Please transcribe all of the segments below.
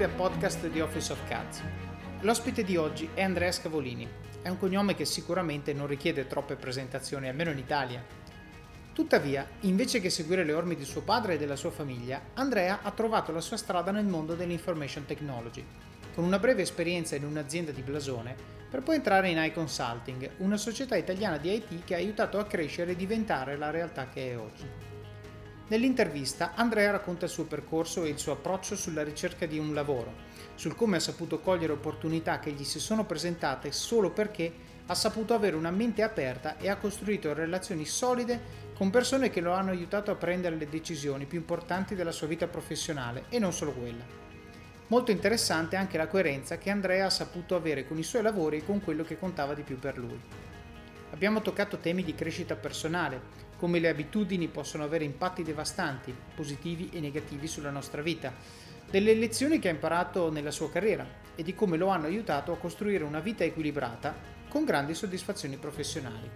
benvenuti al podcast di Office of Cards. L'ospite di oggi è Andrea Scavolini. È un cognome che sicuramente non richiede troppe presentazioni, almeno in Italia. Tuttavia, invece che seguire le orme di suo padre e della sua famiglia, Andrea ha trovato la sua strada nel mondo dell'information technology, con una breve esperienza in un'azienda di blasone, per poi entrare in iConsulting, una società italiana di IT che ha aiutato a crescere e diventare la realtà che è oggi. Nell'intervista Andrea racconta il suo percorso e il suo approccio sulla ricerca di un lavoro, sul come ha saputo cogliere opportunità che gli si sono presentate solo perché ha saputo avere una mente aperta e ha costruito relazioni solide con persone che lo hanno aiutato a prendere le decisioni più importanti della sua vita professionale e non solo quella. Molto interessante anche la coerenza che Andrea ha saputo avere con i suoi lavori e con quello che contava di più per lui. Abbiamo toccato temi di crescita personale, come le abitudini possono avere impatti devastanti, positivi e negativi sulla nostra vita, delle lezioni che ha imparato nella sua carriera e di come lo hanno aiutato a costruire una vita equilibrata con grandi soddisfazioni professionali.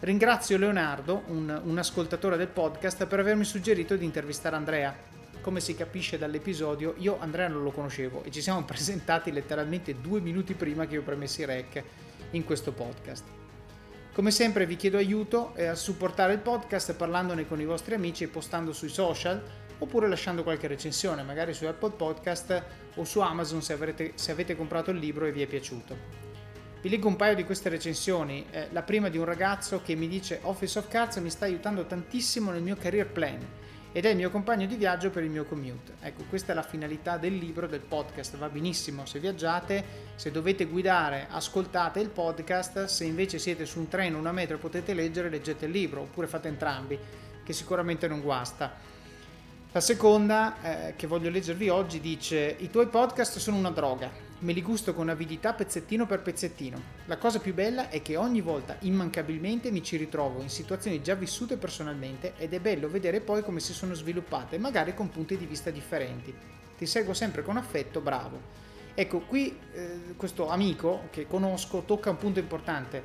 Ringrazio Leonardo, un, un ascoltatore del podcast, per avermi suggerito di intervistare Andrea. Come si capisce dall'episodio, io Andrea non lo conoscevo e ci siamo presentati letteralmente due minuti prima che io premessi rec in questo podcast. Come sempre vi chiedo aiuto a supportare il podcast parlandone con i vostri amici e postando sui social oppure lasciando qualche recensione, magari su Apple Podcast o su Amazon se, avrete, se avete comprato il libro e vi è piaciuto. Vi leggo un paio di queste recensioni. Eh, la prima di un ragazzo che mi dice Office of Cards mi sta aiutando tantissimo nel mio career plan ed è il mio compagno di viaggio per il mio commute. Ecco, questa è la finalità del libro, del podcast, va benissimo se viaggiate, se dovete guidare ascoltate il podcast, se invece siete su un treno, una metro potete leggere, leggete il libro, oppure fate entrambi, che sicuramente non guasta. La seconda eh, che voglio leggervi oggi dice i tuoi podcast sono una droga, me li gusto con avidità pezzettino per pezzettino. La cosa più bella è che ogni volta immancabilmente mi ci ritrovo in situazioni già vissute personalmente ed è bello vedere poi come si sono sviluppate, magari con punti di vista differenti. Ti seguo sempre con affetto, bravo. Ecco, qui eh, questo amico che conosco tocca un punto importante,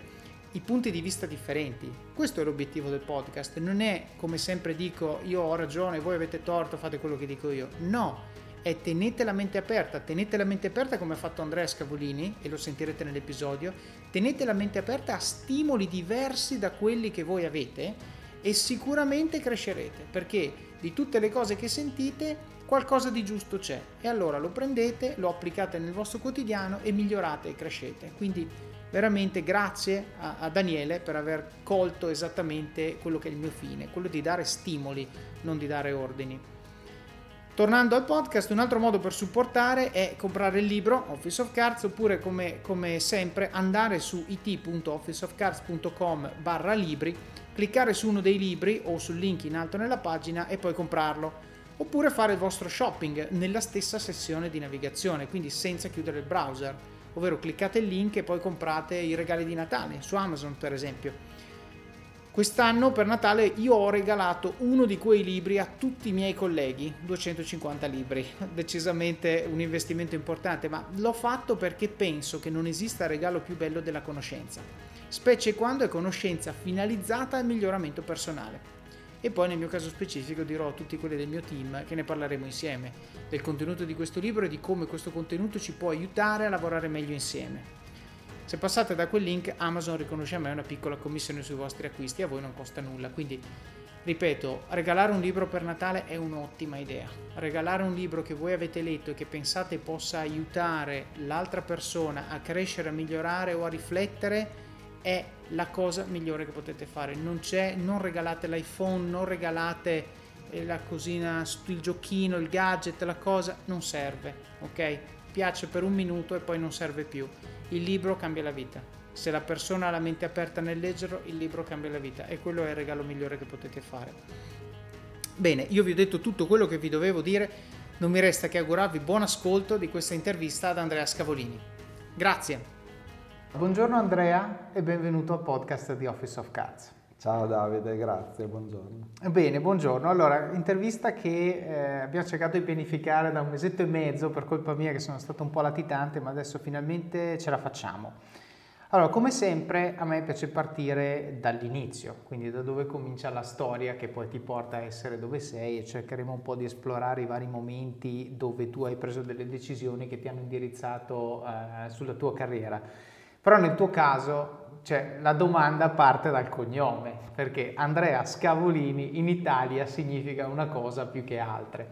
i punti di vista differenti. Questo è l'obiettivo del podcast, non è come sempre dico io ho ragione, voi avete torto, fate quello che dico io. No, è tenete la mente aperta, tenete la mente aperta come ha fatto Andrea Scavolini e lo sentirete nell'episodio, tenete la mente aperta a stimoli diversi da quelli che voi avete e sicuramente crescerete perché di tutte le cose che sentite qualcosa di giusto c'è e allora lo prendete, lo applicate nel vostro quotidiano e migliorate e crescete. Quindi veramente grazie a, a Daniele per aver colto esattamente quello che è il mio fine, quello di dare stimoli, non di dare ordini. Tornando al podcast, un altro modo per supportare è comprare il libro Office of Cards oppure come, come sempre andare su it.officeofcards.com barra libri, cliccare su uno dei libri o sul link in alto nella pagina e poi comprarlo. Oppure fare il vostro shopping nella stessa sessione di navigazione, quindi senza chiudere il browser. Ovvero cliccate il link e poi comprate i regali di Natale su Amazon per esempio Quest'anno per Natale io ho regalato uno di quei libri a tutti i miei colleghi, 250 libri, decisamente un investimento importante, ma l'ho fatto perché penso che non esista regalo più bello della conoscenza, specie quando è conoscenza finalizzata al miglioramento personale. E poi nel mio caso specifico dirò a tutti quelli del mio team che ne parleremo insieme, del contenuto di questo libro e di come questo contenuto ci può aiutare a lavorare meglio insieme. Se passate da quel link Amazon riconosce a me una piccola commissione sui vostri acquisti, a voi non costa nulla, quindi ripeto, regalare un libro per Natale è un'ottima idea. Regalare un libro che voi avete letto e che pensate possa aiutare l'altra persona a crescere, a migliorare o a riflettere è la cosa migliore che potete fare. Non non regalate l'iPhone, non regalate eh, la cosina, il giochino, il gadget, la cosa, non serve, ok? Piace per un minuto e poi non serve più il libro cambia la vita. Se la persona ha la mente aperta nel leggerlo, il libro cambia la vita e quello è il regalo migliore che potete fare. Bene, io vi ho detto tutto quello che vi dovevo dire, non mi resta che augurarvi buon ascolto di questa intervista ad Andrea Scavolini. Grazie. Buongiorno Andrea e benvenuto al podcast di Office of Cards. Ciao Davide, grazie, buongiorno. Bene, buongiorno. Allora, intervista che eh, abbiamo cercato di pianificare da un mesetto e mezzo per colpa mia che sono stato un po' latitante, ma adesso finalmente ce la facciamo. Allora, come sempre, a me piace partire dall'inizio, quindi da dove comincia la storia che poi ti porta a essere dove sei e cercheremo un po' di esplorare i vari momenti dove tu hai preso delle decisioni che ti hanno indirizzato eh, sulla tua carriera. Però nel tuo caso, cioè, la domanda parte dal cognome, perché Andrea Scavolini in Italia significa una cosa più che altre.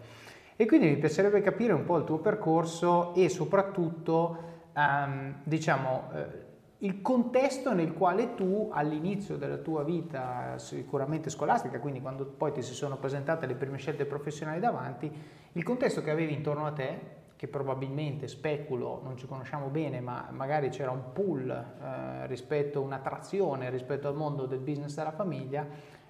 E quindi mi piacerebbe capire un po' il tuo percorso e soprattutto, um, diciamo, eh, il contesto nel quale tu all'inizio della tua vita sicuramente scolastica, quindi quando poi ti si sono presentate le prime scelte professionali davanti, il contesto che avevi intorno a te, che probabilmente speculo, non ci conosciamo bene, ma magari c'era un pull eh, rispetto, un'attrazione rispetto al mondo del business della famiglia,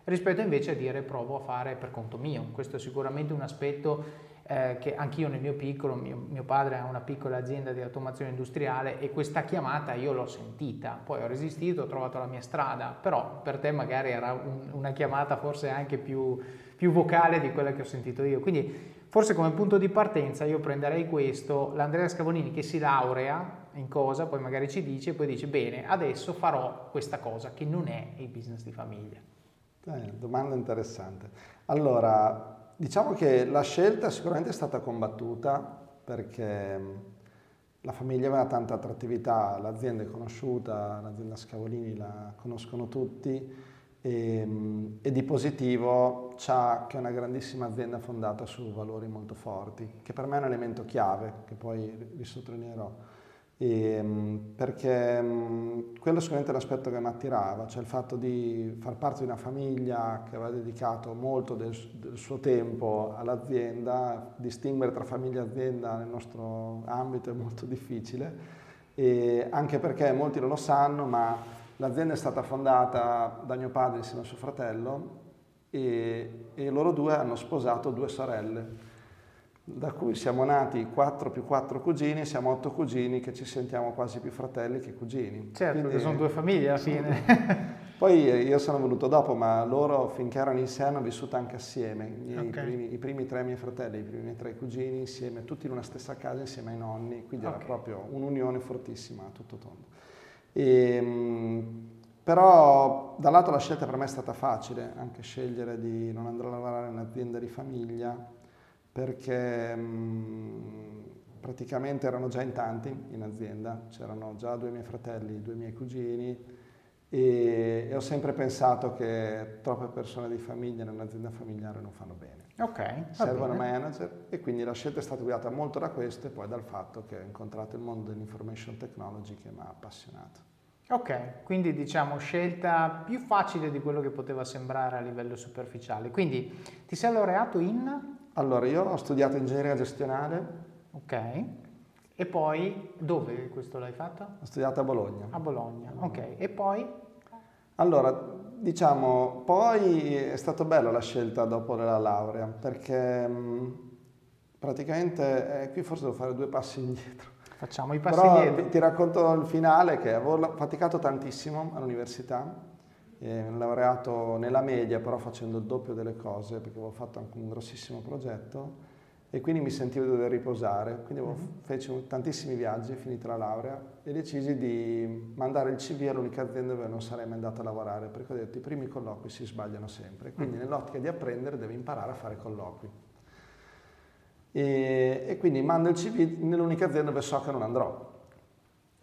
rispetto invece a dire provo a fare per conto mio. Questo è sicuramente un aspetto eh, che anch'io nel mio piccolo, mio, mio, padre ha una piccola azienda di automazione industriale e questa chiamata io l'ho sentita, poi ho resistito, ho trovato la mia strada, però per te magari era un, una chiamata forse anche più, più vocale di quella che ho sentito io. Quindi forse come punto di partenza io prenderei questo, l'Andrea Scavolini che si laurea in cosa, poi magari ci dice, poi dice bene, adesso farò questa cosa che non è il business di famiglia. Eh, domanda interessante. Allora, Diciamo che la scelta sicuramente è stata combattuta perché la famiglia aveva tanta attrattività, l'azienda è conosciuta, l'azienda Scavolini la conoscono tutti e, e di positivo che è una grandissima azienda fondata su valori molto forti, che per me è un elemento chiave, che poi risottolineerò. E, ehm, perché quello sicuramente è l'aspetto che mi attirava, cioè il fatto di far parte di una famiglia che aveva dedicato molto del, del suo tempo all'azienda, distinguere tra famiglia e azienda nel nostro ambito è molto difficile, e anche perché molti non lo sanno, ma l'azienda è stata fondata da mio padre insieme al suo fratello e, e loro due hanno sposato due sorelle da cui siamo nati 4 più 4 cugini, siamo 8 cugini che ci sentiamo quasi più fratelli che cugini. Certo, Quindi, sono due famiglie alla fine. Poi eh, io sono venuto dopo, ma loro finché erano insieme hanno vissuto anche assieme, I, okay. primi, i primi, tre miei fratelli, i primi tre cugini insieme, tutti in una stessa casa insieme ai nonni, quindi okay. era proprio un'unione fortissima a tutto tondo. E, ehm, però da un lato la scelta per me è stata facile, anche scegliere di non andare a lavorare in un'azienda di famiglia, perché mh, mm, praticamente erano già in tanti in azienda, c'erano già due miei fratelli, due miei cugini e, e, ho sempre pensato che troppe persone di famiglia in un'azienda familiare non fanno bene. Ok. Servono bene. manager e quindi la scelta è stata guidata molto da questo e poi dal fatto che ho incontrato il mondo dell'information technology che mi ha appassionato. Ok, quindi diciamo scelta più facile di quello che poteva sembrare a livello superficiale. Quindi ti sei laureato in? Allora, io ho studiato ingegneria gestionale. Ok. E poi dove questo l'hai fatto? Ho studiato a Bologna. A Bologna, ok. E poi? Allora, diciamo, poi è stata bella la scelta dopo la laurea, perché mh, praticamente eh, qui forse devo fare due passi indietro. Facciamo i passi Però indietro. Ti racconto il finale che avevo faticato tantissimo all'università eh, laureato nella media però facendo il doppio delle cose perché avevo fatto anche un grossissimo progetto e quindi mi sentivo di dover riposare, quindi mm-hmm. feci tantissimi viaggi, finita la laurea e decisi di mandare il CV all'unica azienda dove non sarei mai andato a lavorare perché ho detto i primi colloqui si sbagliano sempre, quindi mm-hmm. nell'ottica di apprendere devi imparare a fare colloqui. E, e quindi mando il CV nell'unica azienda dove so che non andrò.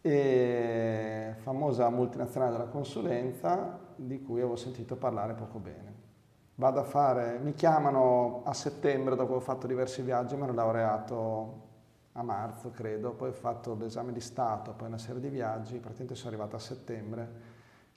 E famosa multinazionale della consulenza di cui avevo sentito parlare poco bene. Vado a fare, mi chiamano a settembre dopo che ho fatto diversi viaggi, mi hanno laureato a marzo credo, poi ho fatto l'esame di Stato, poi una serie di viaggi, praticamente sono arrivato a settembre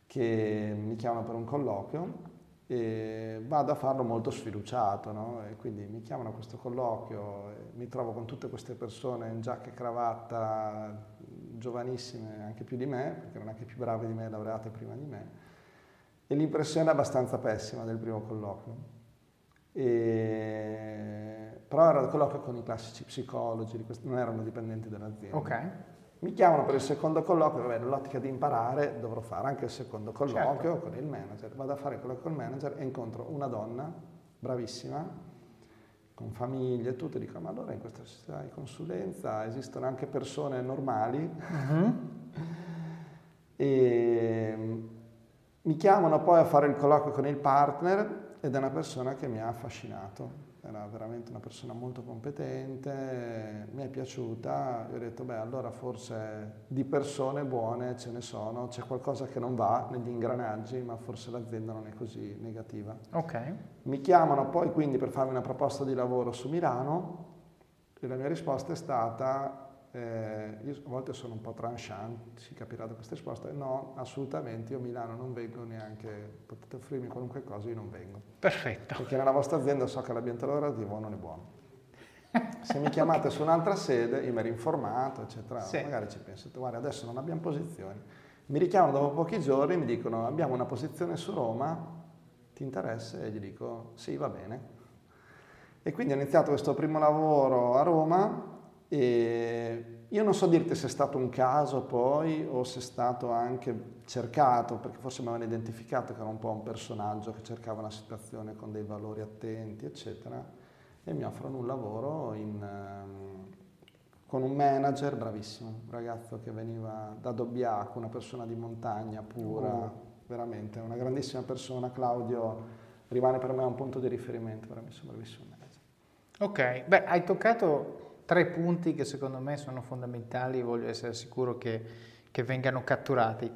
che mi chiamano per un colloquio e vado a farlo molto sfiduciato, no? quindi mi chiamano a questo colloquio, mi trovo con tutte queste persone in giacca e cravatta, giovanissime anche più di me, perché erano anche più brave di me, laureate prima di me, e l'impressione è abbastanza pessima del primo colloquio. E... Però era il colloquio con i classici psicologi, non erano dipendenti dall'azienda. Okay. Mi chiamano per il secondo colloquio, vabbè, nell'ottica di imparare dovrò fare anche il secondo colloquio certo. con il manager. Vado a fare il colloquio con il manager e incontro una donna bravissima, con famiglie e tutto, dico, ma allora in questa società di consulenza esistono anche persone normali? Uh-huh E mm, mi chiamano poi a fare il colloquio con il partner ed è una persona che mi ha affascinato era veramente una persona molto competente, mi è piaciuta, e ho detto beh allora forse di persone buone ce ne sono, c'è qualcosa che non va negli ingranaggi, ma forse l'azienda non è così negativa. Ok. Mi chiamano poi quindi per farmi una proposta di lavoro su Milano e la mia risposta è stata eh, io a volte sono un po' tranchant, si capirà da questa risposta, no, assolutamente, io a Milano non vengo neanche, potete offrirmi qualunque cosa, io non vengo. Perfetto. Perché nella vostra azienda so che l'ambiente lavorativo non è buono. Se mi chiamate su un'altra sede, io mi ero informato, eccetera, sì. magari ci penso, guarda adesso non abbiamo posizioni. Mi richiamano dopo pochi giorni e mi dicono abbiamo una posizione su Roma, ti interessa? E gli dico sì, va bene. E quindi ho iniziato questo primo lavoro a Roma e io non so dirti se è stato un caso poi o se è stato anche cercato, perché forse mi avevano identificato che era un po' un personaggio che cercava una situazione con dei valori attenti, eccetera, e mi offrono un lavoro in, um, con un manager bravissimo, un ragazzo che veniva da Dobbiaco, una persona di montagna pura, oh. veramente una grandissima persona, Claudio rimane per me un punto di riferimento, veramente bravissimo manager. Ok, beh, hai toccato tre punti che secondo me sono fondamentali e voglio essere sicuro che, che vengano catturati.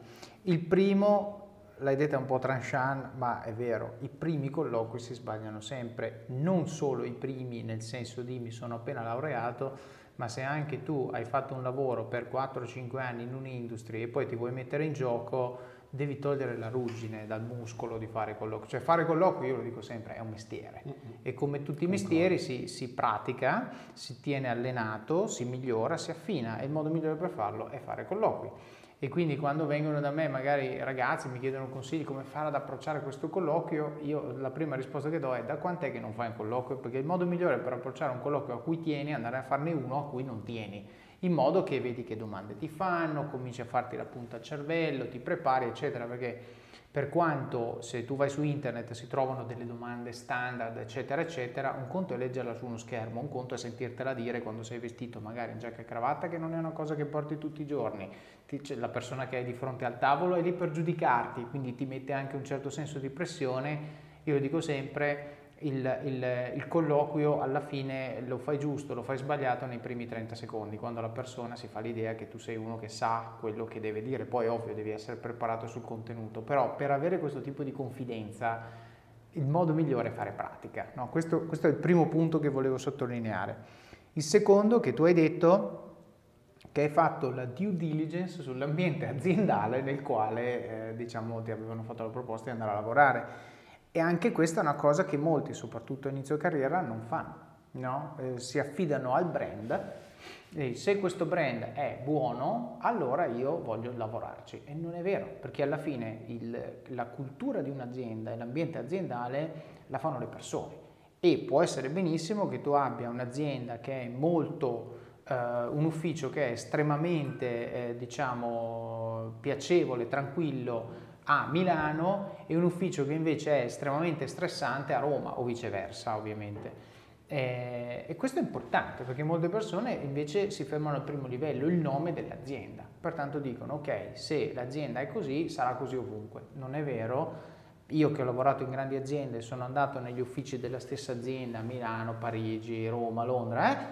Il primo, l'hai detta un po' tranchant, ma è vero, i primi colloqui si sbagliano sempre, non solo i primi nel senso di mi sono appena laureato, ma se anche tu hai fatto un lavoro per 4-5 anni in un'industria e poi ti vuoi mettere in gioco, devi togliere la ruggine dal muscolo di fare colloquio. Cioè fare colloquio, io lo dico sempre, è un mestiere mm-hmm. e come tutti i mestieri si, si, pratica, si tiene allenato, si migliora, si affina e il modo migliore per farlo è fare colloqui. E quindi quando vengono da me magari ragazzi mi chiedono consigli come fare ad approcciare questo colloquio, io la prima risposta che do è da quant'è che non fai un colloquio? Perché il modo migliore per approcciare un colloquio a cui tieni è andare a farne uno a cui non tieni in modo che vedi che domande ti fanno, cominci a farti la punta al cervello, ti prepari, eccetera, perché per quanto se tu vai su internet si trovano delle domande standard, eccetera, eccetera, un conto è leggerla su uno schermo, un conto è sentirtela dire quando sei vestito magari in giacca e cravatta, che non è una cosa che porti tutti i giorni. La persona che hai di fronte al tavolo è lì per giudicarti, quindi ti mette anche un certo senso di pressione. Io lo dico sempre, il, il, il, colloquio alla fine lo fai giusto, lo fai sbagliato nei primi 30 secondi, quando la persona si fa l'idea che tu sei uno che sa quello che deve dire, poi ovvio devi essere preparato sul contenuto, però per avere questo tipo di confidenza il modo migliore è fare pratica. No? Questo, questo, è il primo punto che volevo sottolineare. Il secondo che tu hai detto che hai fatto la due diligence sull'ambiente aziendale nel quale eh, diciamo, ti avevano fatto la proposta di andare a lavorare e anche questa è una cosa che molti, soprattutto a inizio carriera, non fanno. No? Eh, si affidano al brand e se questo brand è buono, allora io voglio lavorarci. E non è vero, perché alla fine il, la cultura di un'azienda e l'ambiente aziendale la fanno le persone. E può essere benissimo che tu abbia un'azienda che è molto, eh, un ufficio che è estremamente, eh, diciamo, piacevole, tranquillo, a Milano e un ufficio che invece è estremamente stressante a Roma o viceversa ovviamente. Eh, e questo è importante perché molte persone invece si fermano al primo livello, il nome dell'azienda. Pertanto dicono ok, se l'azienda è così sarà così ovunque. Non è vero. Io che ho lavorato in grandi aziende, sono andato negli uffici della stessa azienda a Milano, Parigi, Roma, Londra, eh?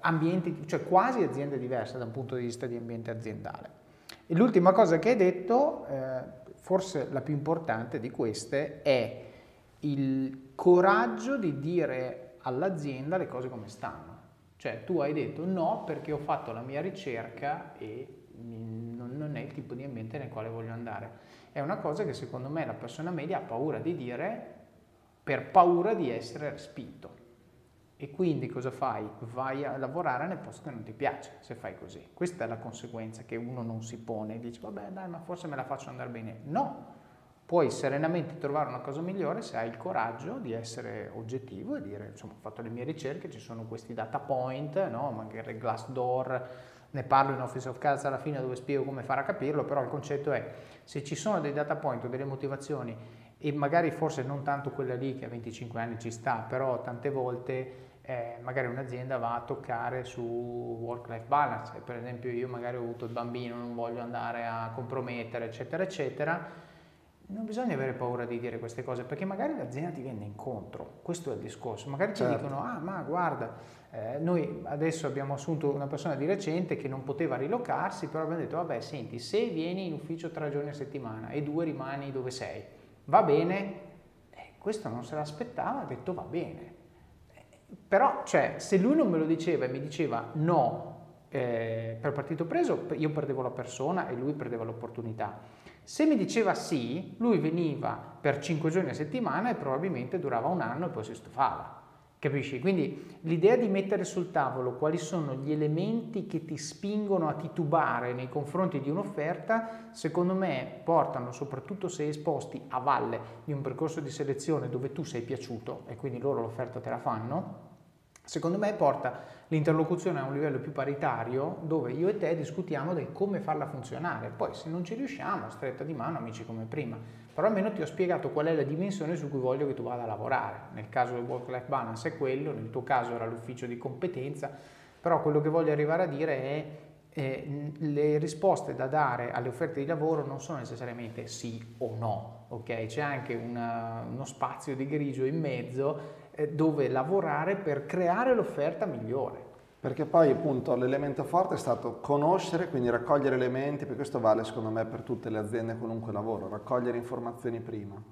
ambienti, cioè quasi aziende diverse da un punto di vista di ambiente aziendale. E l'ultima cosa che hai detto, eh, forse la più importante di queste è il coraggio di dire all'azienda le cose come stanno. Cioè tu hai detto no perché ho fatto la mia ricerca e non è il tipo di ambiente nel quale voglio andare. È una cosa che secondo me la persona media ha paura di dire per paura di essere spinto. E quindi cosa fai? Vai a lavorare nel posto che non ti piace se fai così. Questa è la conseguenza che uno non si pone e dice vabbè dai ma forse me la faccio andare bene. No, puoi serenamente trovare una cosa migliore se hai il coraggio di essere oggettivo e dire insomma ho fatto le mie ricerche, ci sono questi data point, no? magari Glassdoor, ne parlo in Office of Cards alla fine dove spiego come fare a capirlo, però il concetto è se ci sono dei data point o delle motivazioni e magari forse non tanto quella lì che a 25 anni ci sta, però tante volte eh, magari un'azienda va a toccare su work-life balance, per esempio io magari ho avuto il bambino, non voglio andare a compromettere, eccetera, eccetera, non bisogna avere paura di dire queste cose perché magari l'azienda ti viene incontro, questo è il discorso, magari certo. dicono ah ma guarda, eh, noi adesso abbiamo assunto una persona di recente che non poteva rilocarsi, però abbiamo detto vabbè senti se vieni in ufficio tre giorni a settimana e due rimani dove sei, va bene, eh, questo non se l'aspettava, ha detto va bene, però, cioè, se lui non me lo diceva e mi diceva no eh, per partito preso, io perdevo la persona e lui perdeva l'opportunità. Se mi diceva sì, lui veniva per 5 giorni a settimana e probabilmente durava un anno e poi si stufava. Capisci? Quindi l'idea di mettere sul tavolo quali sono gli elementi che ti spingono a titubare nei confronti di un'offerta, secondo me portano, soprattutto se esposti a valle di un percorso di selezione dove tu sei piaciuto e quindi loro l'offerta te la fanno, secondo me porta l'interlocuzione a un livello più paritario dove io e te discutiamo di come farla funzionare. Poi se non ci riusciamo, stretta di mano, amici come prima però almeno ti ho spiegato qual è la dimensione su cui voglio che tu vada a lavorare. Nel caso del work-life balance è quello, nel tuo caso era l'ufficio di competenza, però quello che voglio arrivare a dire è eh, le risposte da dare alle offerte di lavoro non sono necessariamente sì o no, ok? C'è anche una, uno spazio di grigio in mezzo eh, dove lavorare per creare l'offerta migliore. Perché poi appunto l'elemento forte è stato conoscere, quindi raccogliere elementi, perché questo vale secondo me per tutte le aziende qualunque lavoro, raccogliere informazioni prima.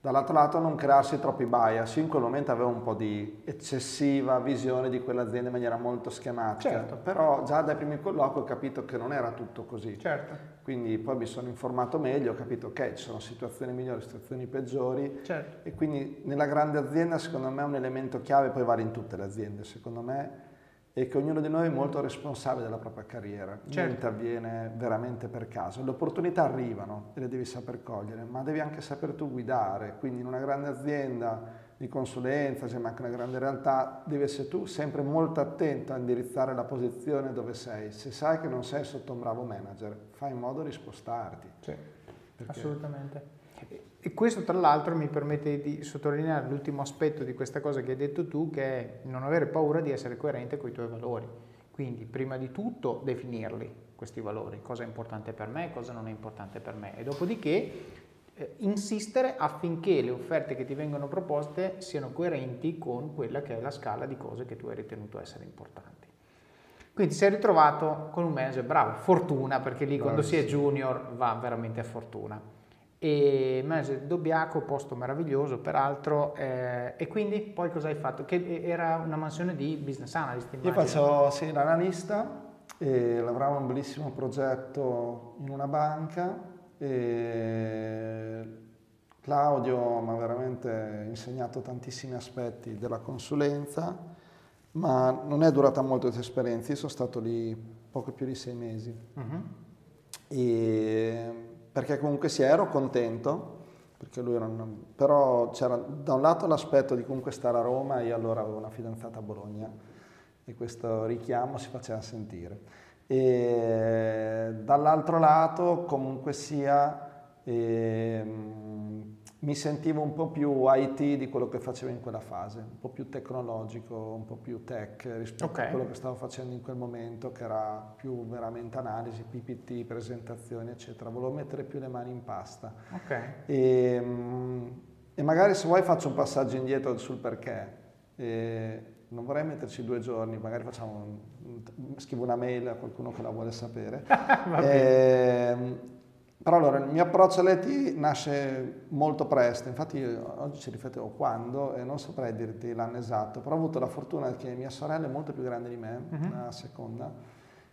Dall'altro lato non crearsi troppi bias, io in quel momento avevo un po' di eccessiva visione di quell'azienda in maniera molto schematica, certo. però già dai primi colloqui ho capito che non era tutto così. Certo. Quindi poi mi sono informato meglio, ho capito che ci sono situazioni migliori, situazioni peggiori certo. e quindi nella grande azienda secondo me è un elemento chiave, poi vale in tutte le aziende, secondo me e che ognuno di noi è molto responsabile della propria carriera, certo. niente avviene veramente per caso. Le opportunità arrivano e le devi saper cogliere, ma devi anche saper tu guidare, quindi in una grande azienda di consulenza, cioè, ma anche una grande realtà, devi essere tu sempre molto attento a indirizzare la posizione dove sei. Se sai che non sei sotto un bravo manager, fai in modo di spostarti. Sì, perché... assolutamente. E questo tra l'altro mi permette di sottolineare l'ultimo aspetto di questa cosa che hai detto tu, che è non avere paura di essere coerente con i tuoi valori. Quindi prima di tutto definirli, questi valori, cosa è importante per me, cosa non è importante per me, e dopodiché eh, insistere affinché le offerte che ti vengono proposte siano coerenti con quella che è la scala di cose che tu hai ritenuto essere importanti. Quindi ti sei ritrovato con un manager bravo, fortuna, perché lì Bravissimo. quando si è junior va veramente a fortuna e manager Dobbiaco, posto meraviglioso peraltro, eh, e quindi poi cosa hai fatto? Che era una mansione di business analyst immagino. Io faccio sì, l'analista e lavoravo un bellissimo progetto in una banca e Claudio mi ha veramente insegnato tantissimi aspetti della consulenza, ma non è durata molto questa esperienza, io sono stato lì poco più di sei mesi. Uh-huh. E perché comunque sì, ero contento, una, però c'era da un lato l'aspetto di comunque stare a Roma, io allora avevo una fidanzata a Bologna e questo richiamo si faceva sentire. E dall'altro lato comunque sia... Eh, mi sentivo un po' più IT di quello che facevo in quella fase, un po' più tecnologico, un po' più tech rispetto okay. a quello che stavo facendo in quel momento, che era più veramente analisi, PPT, presentazioni, eccetera. Volevo mettere più le mani in pasta. Okay. E, ehm, e, magari se vuoi faccio un passaggio indietro sul perché. E non vorrei metterci due giorni, magari facciamo un, scrivo una mail a qualcuno che la vuole sapere. però allora il mio approccio all'IT nasce molto presto, infatti oggi ci riflettevo quando e non saprei dirti l'anno esatto, però ho avuto la fortuna che mia sorella è molto più grande di me, uh-huh. la seconda,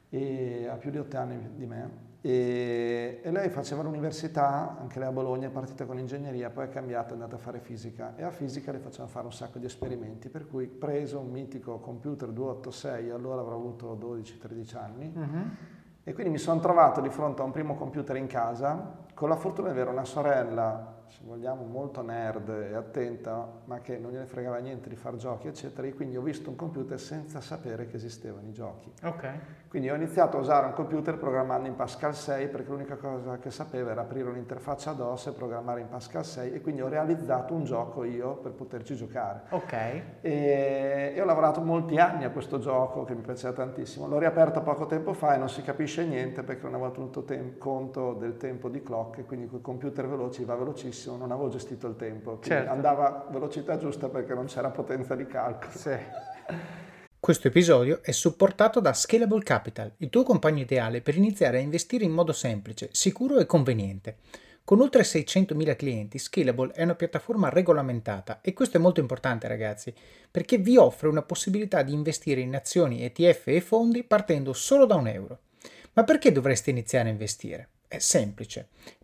e ha più di otto anni di me e, e, lei faceva l'università, anche lei a Bologna, è partita con ingegneria, poi è cambiata, è andata a fare fisica e a fisica le facevano fare un sacco di esperimenti, per cui preso un mitico computer 286, allora avrò avuto 12-13 anni. Uh-huh e quindi mi sono trovato di fronte a un primo computer in casa con la fortuna di avere una sorella se vogliamo, molto nerd e attenta, ma che non gliene fregava niente di fare giochi, eccetera. E quindi ho visto un computer senza sapere che esistevano i giochi. Okay. Quindi ho iniziato a usare un computer programmando in Pascal 6 perché l'unica cosa che sapevo era aprire un'interfaccia DOS e programmare in Pascal 6 e quindi ho realizzato un gioco io per poterci giocare. Ok. E, e ho lavorato molti anni a questo gioco che mi piaceva tantissimo. L'ho riaperto poco tempo fa e non si capisce niente perché non avevo tenuto tem- conto del tempo di clock e quindi con i computer veloci va velocissimo velocissimo, non avevo gestito il tempo, certo. andava a velocità giusta perché non c'era potenza di calcolo. Sì. Questo episodio è supportato da Scalable Capital, il tuo compagno ideale per iniziare a investire in modo semplice, sicuro e conveniente. Con oltre 600.000 clienti, Scalable è una piattaforma regolamentata e questo è molto importante ragazzi, perché vi offre una possibilità di investire in azioni, ETF e fondi partendo solo da un euro. Ma perché dovreste iniziare a investire? È semplice.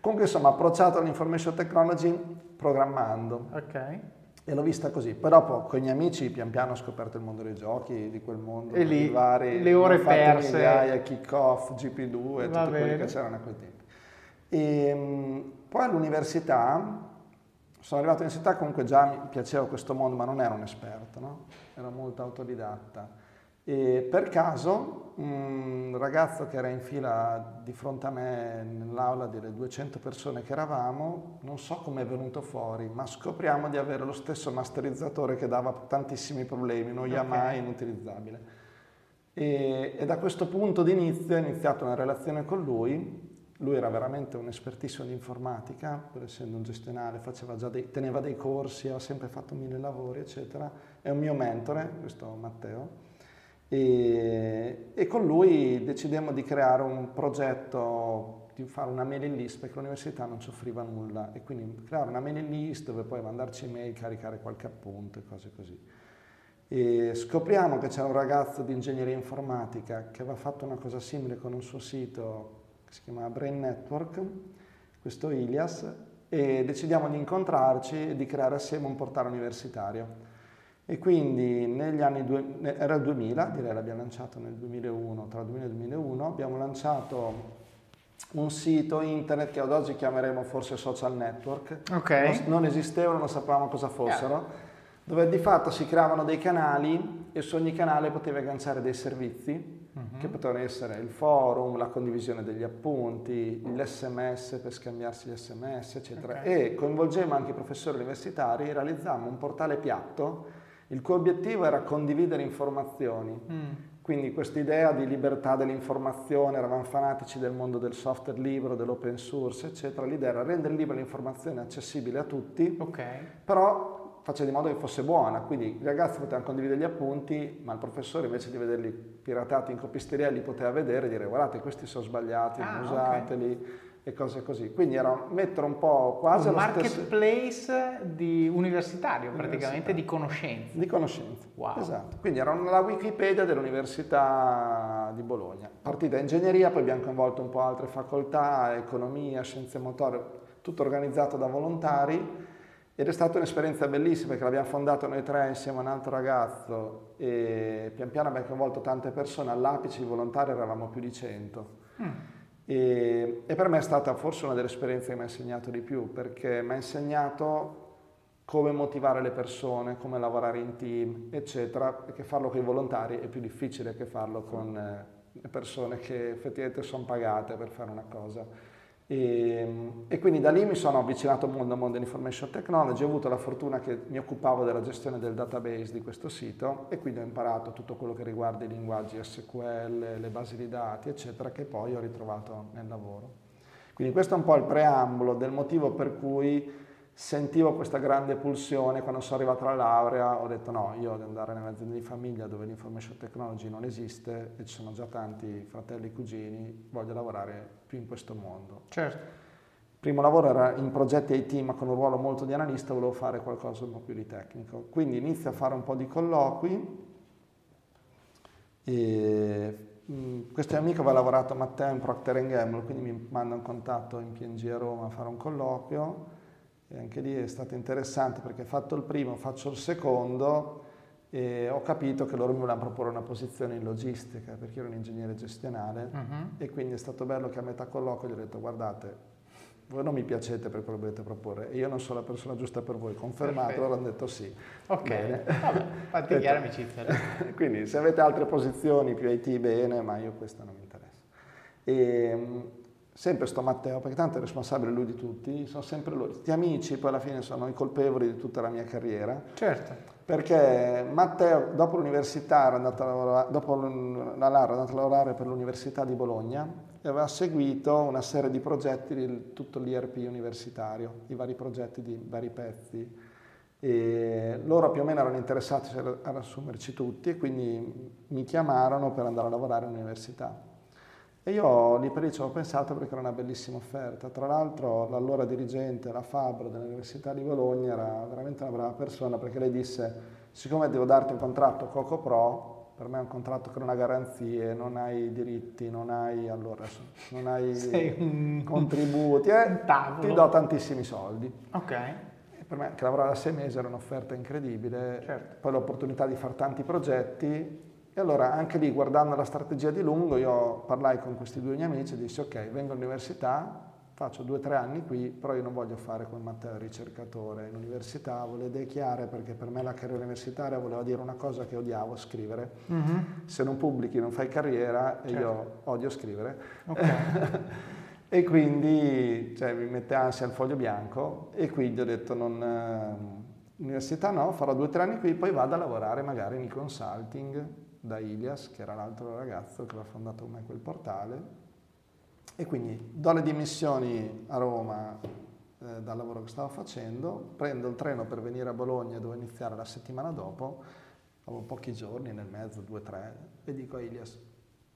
Comunque insomma approcciato all'information technology programmando. Ok. E l'ho vista così. Poi dopo con gli amici pian piano ho scoperto il mondo dei giochi, di quel mondo. E lì vari, le ore perse. Migliaia, kick-off, GP2 e tutti quelli che c'erano a quei tempi. E, ehm, poi all'università, sono arrivato all'università comunque già mi piaceva questo mondo, ma non ero un esperto, no? ero molto autodidatta. E per caso un ragazzo che era in fila di fronte a me nell'aula delle 200 persone che eravamo, non so come è venuto fuori, ma scopriamo di avere lo stesso masterizzatore che dava tantissimi problemi, non Yamaha okay. inutilizzabile. E, e da questo punto di inizio ho iniziato una relazione con lui, lui era veramente un espertissimo di informatica, pur essendo un gestionale, dei, teneva dei corsi, ha sempre fatto mille lavori, eccetera. È un mio mentore, questo Matteo e, e, con lui decidemmo di creare un progetto, di fare una mailing list perché l'università non ci offriva nulla e quindi creare una mailing list dove poi mandarci email, caricare qualche appunto e cose così. E scopriamo che c'era un ragazzo di ingegneria informatica che aveva fatto una cosa simile con un suo sito che si chiamava Brain Network, questo Ilias, e decidiamo di incontrarci e di creare assieme un portale universitario. E quindi negli anni, due, era il 2000, direi l'abbiamo lanciato nel 2001, tra il 2000 e il 2001, abbiamo lanciato un sito internet che ad oggi chiameremo forse social network, okay. non, non, esistevano, non sapevamo cosa fossero, yeah. dove di fatto si creavano dei canali e su ogni canale potevi agganciare dei servizi uh-huh. che potevano essere il forum, la condivisione degli appunti, l'SMS per scambiarsi gli sms, eccetera. Okay. E coinvolgemmo anche i professori universitari, realizzammo un portale piatto il cui obiettivo era condividere informazioni, mm. quindi questa idea di libertà dell'informazione, eravamo fanatici del mondo del software libero, dell'open source, eccetera, l'idea era rendere libera l'informazione accessibile a tutti, okay. però faceva di modo che fosse buona, quindi i ragazzi potevano condividere gli appunti, ma il professore invece di vederli piratati in copisteria li poteva vedere e dire guardate questi sono sbagliati, ah, usateli. Okay e cose così. Quindi era mettere un po' quasi un marketplace stesso... di universitario, praticamente di conoscenze. Di conoscenze. Wow. Esatto. Quindi era la Wikipedia dell'Università di Bologna. Partita ingegneria, poi abbiamo coinvolto un po' altre facoltà, economia, scienze motorie, tutto organizzato da volontari. Ed è stata un'esperienza bellissima perché l'abbiamo fondato noi tre insieme a un altro ragazzo e pian piano abbiamo coinvolto tante persone, all'apice di volontari eravamo più di 100. Mm. E, e per me è stata forse una delle esperienze che mi ha insegnato di più, perché mi ha insegnato come motivare le persone, come lavorare in team, eccetera, perché farlo con i volontari è più difficile che farlo con eh, le persone che effettivamente sono pagate per fare una cosa. E, e, quindi da lì mi sono avvicinato mondo, al mondo dell'information technology, ho avuto la fortuna che mi occupavo della gestione del database di questo sito e quindi ho imparato tutto quello che riguarda i linguaggi SQL, le basi di dati, eccetera, che poi ho ritrovato nel lavoro. Quindi questo è un po' il preambolo del motivo per cui sentivo questa grande pulsione quando sono arrivato alla laurea, ho detto no, io devo andare nell'azienda di famiglia dove l'information technology non esiste e ci sono già tanti fratelli e cugini, voglio lavorare più in questo mondo. Certo. Il primo lavoro era in progetti IT ma con un ruolo molto di analista, volevo fare qualcosa un po' più di tecnico. Quindi inizio a fare un po' di colloqui e mm, questo mio amico aveva lavorato a Matteo in Procter Gamble, quindi mi manda un contatto in PNG a Roma a fare un colloquio e anche lì è stato interessante perché fatto il primo, faccio il secondo e ho capito che loro mi volevano proporre una posizione in logistica perché io ero un ingegnere gestionale uh-huh. e quindi è stato bello che a metà colloquio gli ho detto guardate voi non mi piacete per quello che volete proporre e io non sono la persona giusta per voi, confermato, loro hanno detto sì. Ok, bene. Vabbè, fatti chiara amicizia. quindi se avete altre posizioni più IT bene, ma io questa non mi interessa. E, sempre sto Matteo, perché tanto è responsabile lui di tutti, sono sempre lui. Gli amici poi alla fine sono i colpevoli di tutta la mia carriera. Certo. Perché Matteo dopo l'università era andato a lavorare, dopo la laurea era andato a lavorare per l'Università di Bologna e aveva seguito una serie di progetti di tutto l'IRP universitario, i vari progetti di vari pezzi. E loro più o meno erano interessati ad assumerci tutti e quindi mi chiamarono per andare a lavorare all'università. E io lì per lì ci ho pensato perché era una bellissima offerta. Tra l'altro l'allora dirigente, la Fabro dell'Università di Bologna, era veramente una brava persona perché lei disse, siccome devo darti un contratto Coco Pro, per me è un contratto che non ha garanzie, non hai diritti, non hai, allora, non hai contributi, eh, ti do tantissimi soldi. Ok. per me che lavorare da sei mesi era un'offerta incredibile, certo. poi l'opportunità di fare tanti progetti e allora anche lì guardando la strategia di lungo io parlai con questi due miei amici e dissi ok vengo all'università, faccio due o tre anni qui, però io non voglio fare come Matteo ricercatore in università, volevo idee chiare perché per me la carriera universitaria voleva dire una cosa che odiavo, scrivere. Mm-hmm. Se non pubblichi non fai carriera e certo. io odio scrivere. Okay. e quindi cioè, mi mette ansia il foglio bianco e quindi ho detto non, eh, università no, farò due o tre anni qui, poi vado a lavorare magari in consulting da Ilias, che era l'altro ragazzo che aveva fondato con me quel portale. E quindi do le dimissioni a Roma eh, dal lavoro che stavo facendo, prendo il treno per venire a Bologna dove iniziare la settimana dopo, avevo pochi giorni nel mezzo, due o tre, e dico a Ilias,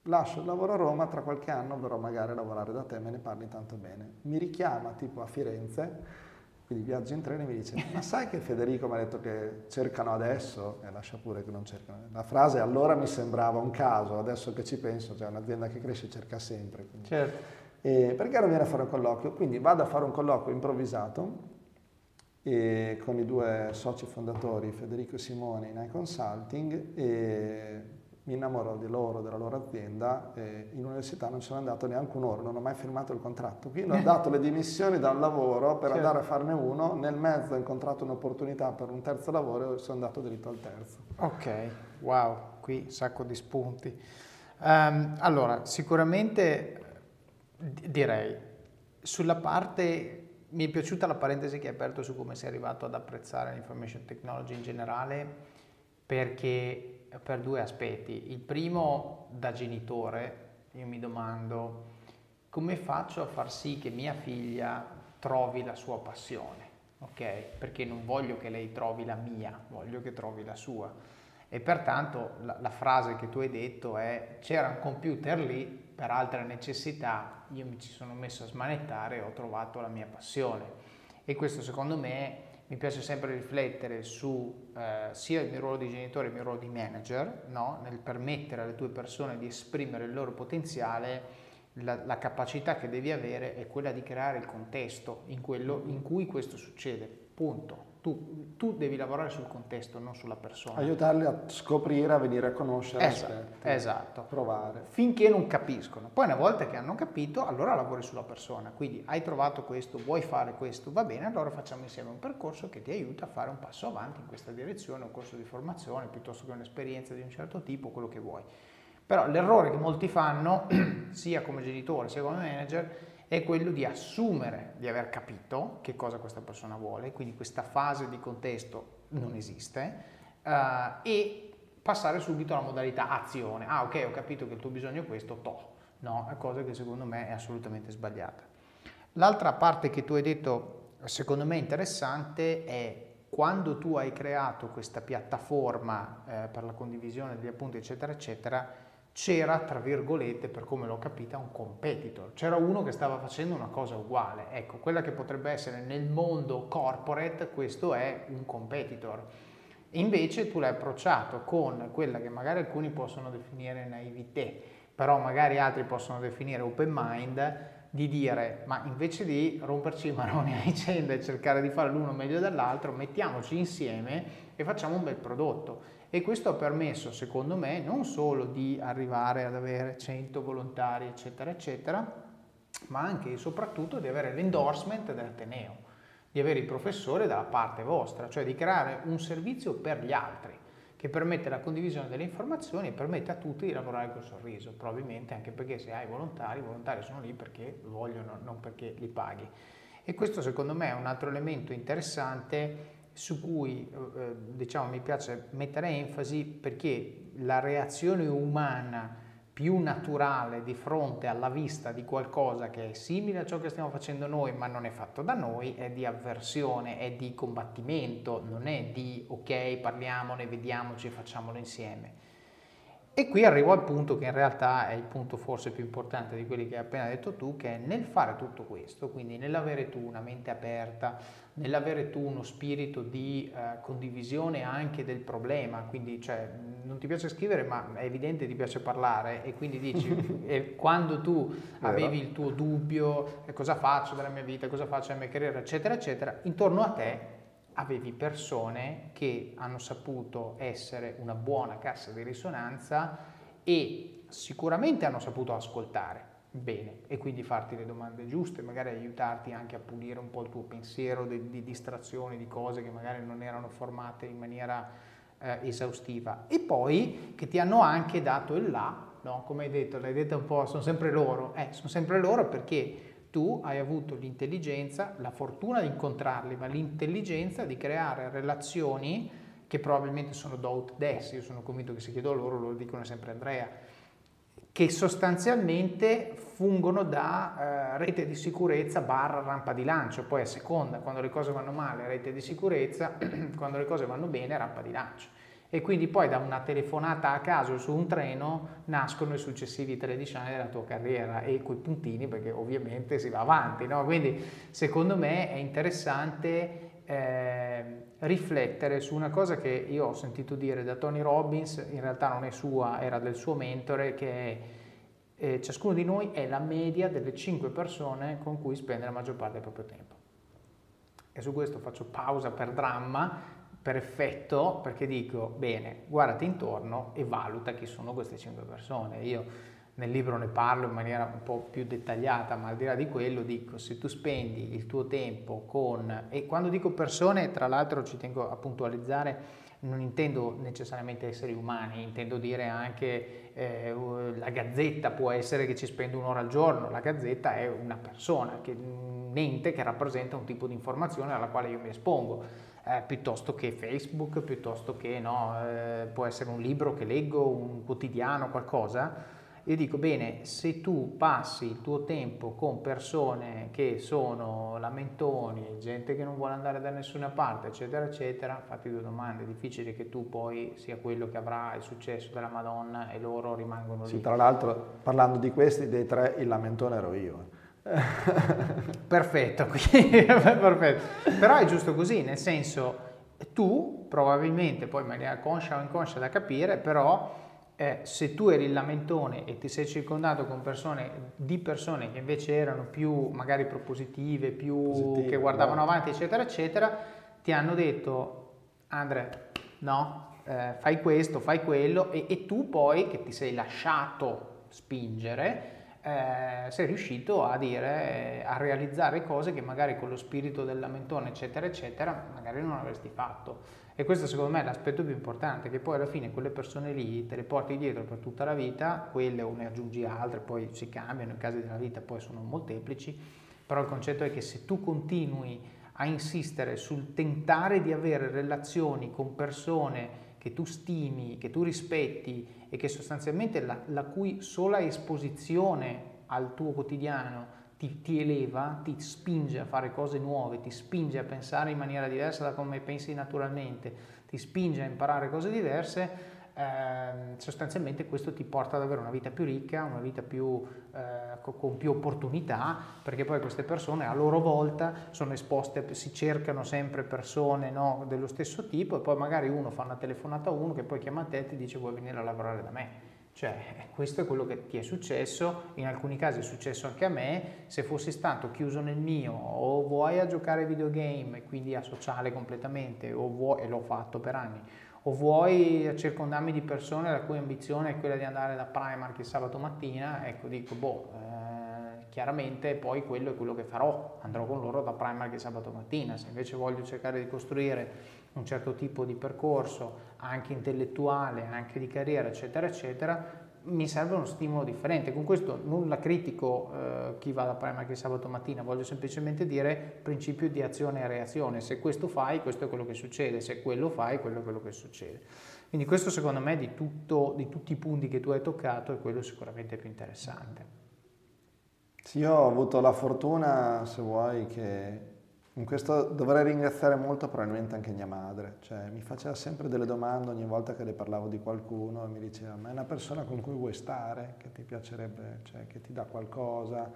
lascio il lavoro a Roma, tra qualche anno verrò magari a lavorare da te, me ne parli tanto bene. Mi richiama tipo a Firenze quindi viaggio in treno e mi dice, ma sai che Federico mi ha detto che cercano adesso? E lascia pure che non cercano. La frase allora mi sembrava un caso, adesso che ci penso, cioè un'azienda che cresce cerca sempre. Quindi. Certo. E perché non viene a fare un colloquio? Quindi vado a fare un colloquio improvvisato con i due soci fondatori, Federico e Simone, in iConsulting e mi innamoro di loro, della loro azienda e in università non sono andato neanche un'ora, non ho mai firmato il contratto. Quindi ho dato le dimissioni da un lavoro per certo. andare a farne uno, nel mezzo ho incontrato un'opportunità per un terzo lavoro e sono andato dritto al terzo. Ok, wow, qui un sacco di spunti. Um, allora, sicuramente direi, sulla parte, mi è piaciuta la parentesi che hai aperto su come sei arrivato ad apprezzare l'information technology in generale, perché per due aspetti. Il primo, da genitore, io mi domando come faccio a far sì che mia figlia trovi la sua passione, ok? Perché non voglio che lei trovi la mia, voglio che trovi la sua. E pertanto la, la frase che tu hai detto è c'era un computer lì per altre necessità, io mi ci sono messo a smanettare e ho trovato la mia passione. E questo secondo me mi piace sempre riflettere su eh, sia il mio ruolo di genitore che il mio ruolo di manager, no? nel permettere alle tue persone di esprimere il loro potenziale, la, la, capacità che devi avere è quella di creare il contesto in, quello, in cui questo succede, punto. Tu, tu, devi lavorare sul contesto, non sulla persona. Aiutarli a scoprire, a venire a conoscere esatto, aspetti, esatto. provare. Finché non capiscono. Poi una volta che hanno capito, allora lavori sulla persona. Quindi hai trovato questo, vuoi fare questo, va bene, allora facciamo insieme un percorso che ti aiuta a fare un passo avanti in questa direzione, un corso di formazione, piuttosto che un'esperienza di un certo tipo, quello che vuoi. Però l'errore che molti fanno, sia come genitore sia come manager, è quello di assumere di aver capito che cosa questa persona vuole, quindi questa fase di contesto non esiste, uh, e passare subito alla modalità azione. Ah ok, ho capito che il tuo bisogno è questo, to. No, è cosa che secondo me è assolutamente sbagliata. L'altra parte che tu hai detto, secondo me interessante, è quando tu hai creato questa piattaforma eh, per la condivisione degli appunti, eccetera, eccetera, c'era, tra virgolette, per come l'ho capita, un competitor. C'era uno che stava facendo una cosa uguale. Ecco, quella che potrebbe essere nel mondo corporate, questo è un competitor. Invece tu l'hai approcciato con quella che magari alcuni possono definire naivete, però magari altri possono definire open mind, di dire ma invece di romperci i maroni a vicenda e cercare di fare l'uno meglio dell'altro, mettiamoci insieme e facciamo un bel prodotto. E questo ha permesso, secondo me, non solo di arrivare ad avere 100 volontari, eccetera, eccetera, ma anche e soprattutto di avere l'endorsement dell'Ateneo, di avere il professore dalla parte vostra, cioè di creare un servizio per gli altri che permette la condivisione delle informazioni e permette a tutti di lavorare col sorriso, probabilmente anche perché se hai volontari, i volontari sono lì perché vogliono, non perché li paghi. E questo secondo me è un altro elemento interessante su cui eh, diciamo, mi piace mettere enfasi perché la reazione umana più naturale di fronte alla vista di qualcosa che è simile a ciò che stiamo facendo noi ma non è fatto da noi è di avversione, è di combattimento, non è di ok parliamone, vediamoci facciamolo insieme. E qui arrivo al punto che in realtà è il punto forse più importante di quelli che hai appena detto tu, che è nel fare tutto questo, quindi nell'avere tu una mente aperta, nell'avere tu uno spirito di eh, condivisione anche del problema, quindi cioè, non ti piace scrivere ma è evidente che ti piace parlare e quindi dici e quando tu avevi il tuo dubbio, eh, cosa faccio della mia vita, cosa faccio della mia carriera, eccetera, eccetera, intorno a te avevi persone che hanno saputo essere una buona cassa di risonanza e sicuramente hanno saputo ascoltare bene e quindi farti le domande giuste, magari aiutarti anche a pulire un po' il tuo pensiero di, di distrazioni, di cose che magari non erano formate in maniera eh, esaustiva e poi che ti hanno anche dato il là, no? come hai detto, l'hai detto un po', sono sempre loro, eh, sono sempre loro perché tu hai avuto l'intelligenza, la fortuna di incontrarli, ma l'intelligenza di creare relazioni che probabilmente sono des, io sono convinto che se chiedo loro lo dicono sempre Andrea, che sostanzialmente fungono da eh, rete di sicurezza barra rampa di lancio, poi a seconda, quando le cose vanno male rete di sicurezza, quando le cose vanno bene rampa di lancio e quindi poi da una telefonata a caso su un treno nascono i successivi 13 anni della tua carriera e quei puntini perché ovviamente si va avanti, no? quindi secondo me è interessante eh, riflettere su una cosa che io ho sentito dire da Tony Robbins, in realtà non è sua, era del suo mentore, che è eh, ciascuno di noi è la media delle 5 persone con cui spende la maggior parte del proprio tempo. E su questo faccio pausa per dramma per effetto perché dico, bene, guardati intorno e valuta chi sono queste cinque persone. Io nel libro ne parlo in maniera un po' più dettagliata, ma al di là di quello dico, se tu spendi il tuo tempo con... E quando dico persone, tra l'altro ci tengo a puntualizzare, non intendo necessariamente esseri umani, intendo dire anche eh, la gazzetta può essere che ci spendo un'ora al giorno, la gazzetta è una persona, che, un ente che rappresenta un tipo di informazione alla quale io mi espongo eh, piuttosto che Facebook, piuttosto che no, eh, può essere un libro che leggo, un quotidiano, qualcosa. Io dico, bene, se tu passi il tuo tempo con persone che sono lamentoni, gente che non vuole andare da nessuna parte, eccetera, eccetera, fatti due domande. È difficile che tu poi sia quello che avrà il successo della Madonna e loro rimangono lì. Sì, tra l'altro, parlando di questi, dei tre, il lamentone ero io. perfetto, perfetto, però è giusto così, nel senso tu probabilmente, poi in maniera conscia o inconscia da capire, però eh, se tu eri il lamentone e ti sei circondato con persone, di persone che invece erano più magari propositive, più Positive, che guardavano no. avanti, eccetera, eccetera, ti hanno detto, Andre, no, eh, fai questo, fai quello, e, e tu poi che ti sei lasciato spingere, eh, sei riuscito a dire, a realizzare cose che magari con lo spirito del lamentone, eccetera, eccetera, magari non avresti fatto. E questo secondo me è l'aspetto più importante, che poi alla fine quelle persone lì te le porti dietro per tutta la vita, quelle o ne aggiungi altre, poi si cambiano, i casi della vita poi sono molteplici, però il concetto è che se tu continui a insistere sul tentare di avere relazioni con persone che tu stimi, che tu rispetti e che sostanzialmente la, la cui sola esposizione al tuo quotidiano ti, ti, eleva, ti spinge a fare cose nuove, ti spinge a pensare in maniera diversa da come pensi naturalmente, ti spinge a imparare cose diverse, eh, sostanzialmente questo ti porta ad avere una vita più ricca, una vita più, eh, con più opportunità, perché poi queste persone a loro volta sono esposte, si cercano sempre persone no, dello stesso tipo e poi magari uno fa una telefonata a uno che poi chiama te e ti dice vuoi venire a lavorare da me? Cioè, questo è quello che ti è successo, in alcuni casi è successo anche a me, se fossi stato chiuso nel mio o vuoi a giocare videogame e quindi a sociale completamente, o vuoi, e l'ho fatto per anni, o vuoi circondarmi di persone la cui ambizione è quella di andare da Primark il sabato mattina, ecco dico, boh, eh, chiaramente poi quello è quello che farò, andrò con loro da Primark il sabato mattina, se invece voglio cercare di costruire un certo tipo di percorso, anche intellettuale, anche di carriera, eccetera, eccetera, mi serve uno stimolo differente. Con questo nulla critico eh, chi va da prima che sabato mattina, voglio semplicemente dire principio di azione e reazione. Se questo fai, questo è quello che succede, se quello fai, quello è quello che succede. Quindi questo secondo me di, tutto, di tutti i punti che tu hai toccato è quello sicuramente più interessante. Sì, io ho avuto la fortuna, se vuoi, che in questo dovrei ringraziare molto probabilmente anche mia madre, cioè mi faceva sempre delle domande ogni volta che le parlavo di qualcuno e mi diceva ma è una persona con cui vuoi stare, che ti piacerebbe, cioè che ti dà qualcosa.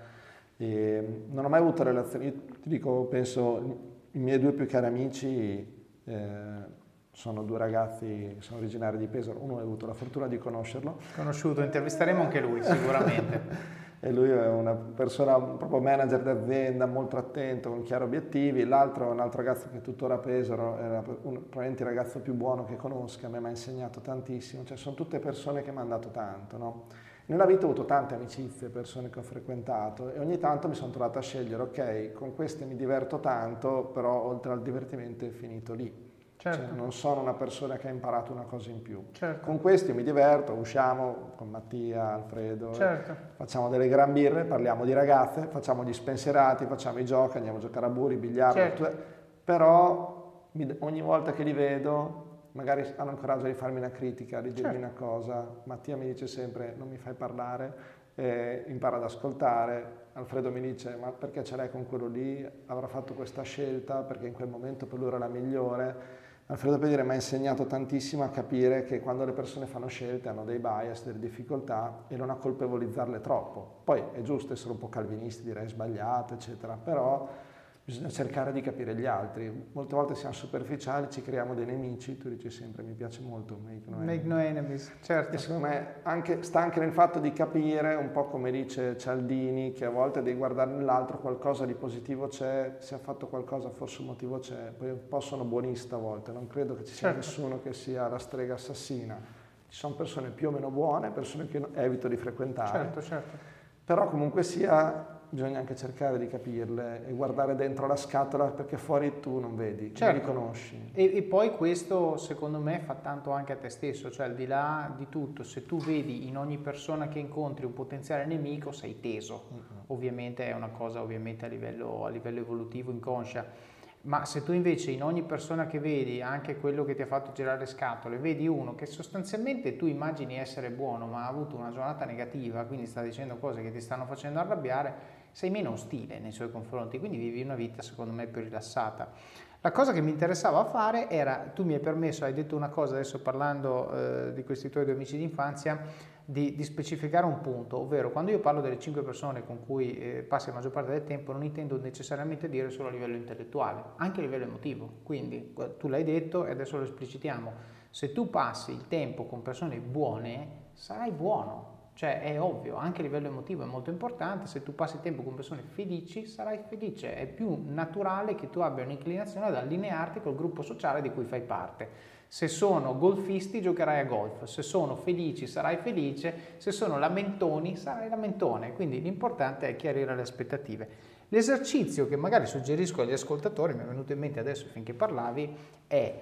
E non ho mai avuto relazioni, io ti dico, penso, i miei due più cari amici eh, sono due ragazzi, sono originari di Pesaro, uno ha avuto la fortuna di conoscerlo. Conosciuto, intervisteremo anche lui sicuramente. e lui è una persona, proprio manager d'azienda, molto attento, con chiari obiettivi, l'altro è un altro ragazzo che tuttora a Pesaro, era un, probabilmente il ragazzo più buono che conosca, a me mi ha insegnato tantissimo, cioè sono tutte persone che mi hanno dato tanto. No? Nella vita ho avuto tante amicizie, persone che ho frequentato e ogni tanto mi sono trovato a scegliere, ok, con queste mi diverto tanto, però oltre al divertimento è finito lì. Certo. Cioè, non sono una persona che ha imparato una cosa in più. Certo. Con questi mi diverto, usciamo con Mattia, Alfredo, certo. facciamo delle gran birre, parliamo di ragazze, facciamo gli spensierati, facciamo i giochi, andiamo a giocare a buri, biliardo, certo. però ogni volta che li vedo magari hanno il coraggio di farmi una critica, di dirmi certo. una cosa. Mattia mi dice sempre non mi fai parlare, eh, impara ad ascoltare. Alfredo mi dice ma perché ce l'hai con quello lì? Avrà fatto questa scelta perché in quel momento per lui era la migliore Alfredo Pedire mi ha insegnato tantissimo a capire che quando le persone fanno scelte hanno dei bias, delle difficoltà e non a colpevolizzarle troppo. Poi è giusto essere un po' calvinisti, direi sbagliato, eccetera, però bisogna cercare di capire gli altri. Molte volte siamo superficiali, ci creiamo dei nemici, tu dici sempre mi piace molto Make No Enemies. Make no enemies certo. E secondo me anche, sta anche nel fatto di capire, un po' come dice Cialdini, che a volte devi guardare nell'altro qualcosa di positivo c'è, se ha fatto qualcosa forse un motivo c'è, poi un po' sono buonista a volte, non credo che ci sia certo. nessuno che sia la strega assassina. Ci sono persone più o meno buone, persone che evito di frequentare. Certo, certo. Però comunque sia bisogna anche cercare di capirle e guardare dentro la scatola perché fuori tu non vedi, certo. non li conosci. E, e, poi questo secondo me fa tanto anche a te stesso, cioè al di là di tutto, se tu vedi in ogni persona che incontri un potenziale nemico sei teso, uh-huh. ovviamente è una cosa ovviamente a livello, a livello evolutivo inconscia. Ma se tu invece in ogni persona che vedi, anche quello che ti ha fatto girare le scatole, vedi uno che sostanzialmente tu immagini essere buono ma ha avuto una giornata negativa, quindi sta dicendo cose che ti stanno facendo arrabbiare, sei meno ostile nei suoi confronti, quindi vivi una vita secondo me più rilassata. La cosa che mi interessava fare era, tu mi hai permesso, hai detto una cosa adesso parlando eh, di questi tuoi due amici d'infanzia, di, di, specificare un punto, ovvero quando io parlo delle cinque persone con cui eh, passi la maggior parte del tempo non intendo necessariamente dire solo a livello intellettuale, anche a livello emotivo. Quindi tu l'hai detto e adesso lo esplicitiamo, se tu passi il tempo con persone buone, sarai buono, cioè è ovvio, anche a livello emotivo è molto importante, se tu passi tempo con persone felici sarai felice, è più naturale che tu abbia un'inclinazione ad allinearti col gruppo sociale di cui fai parte. Se sono golfisti giocherai a golf, se sono felici sarai felice, se sono lamentoni sarai lamentone, quindi l'importante è chiarire le aspettative. L'esercizio che magari suggerisco agli ascoltatori, mi è venuto in mente adesso finché parlavi, è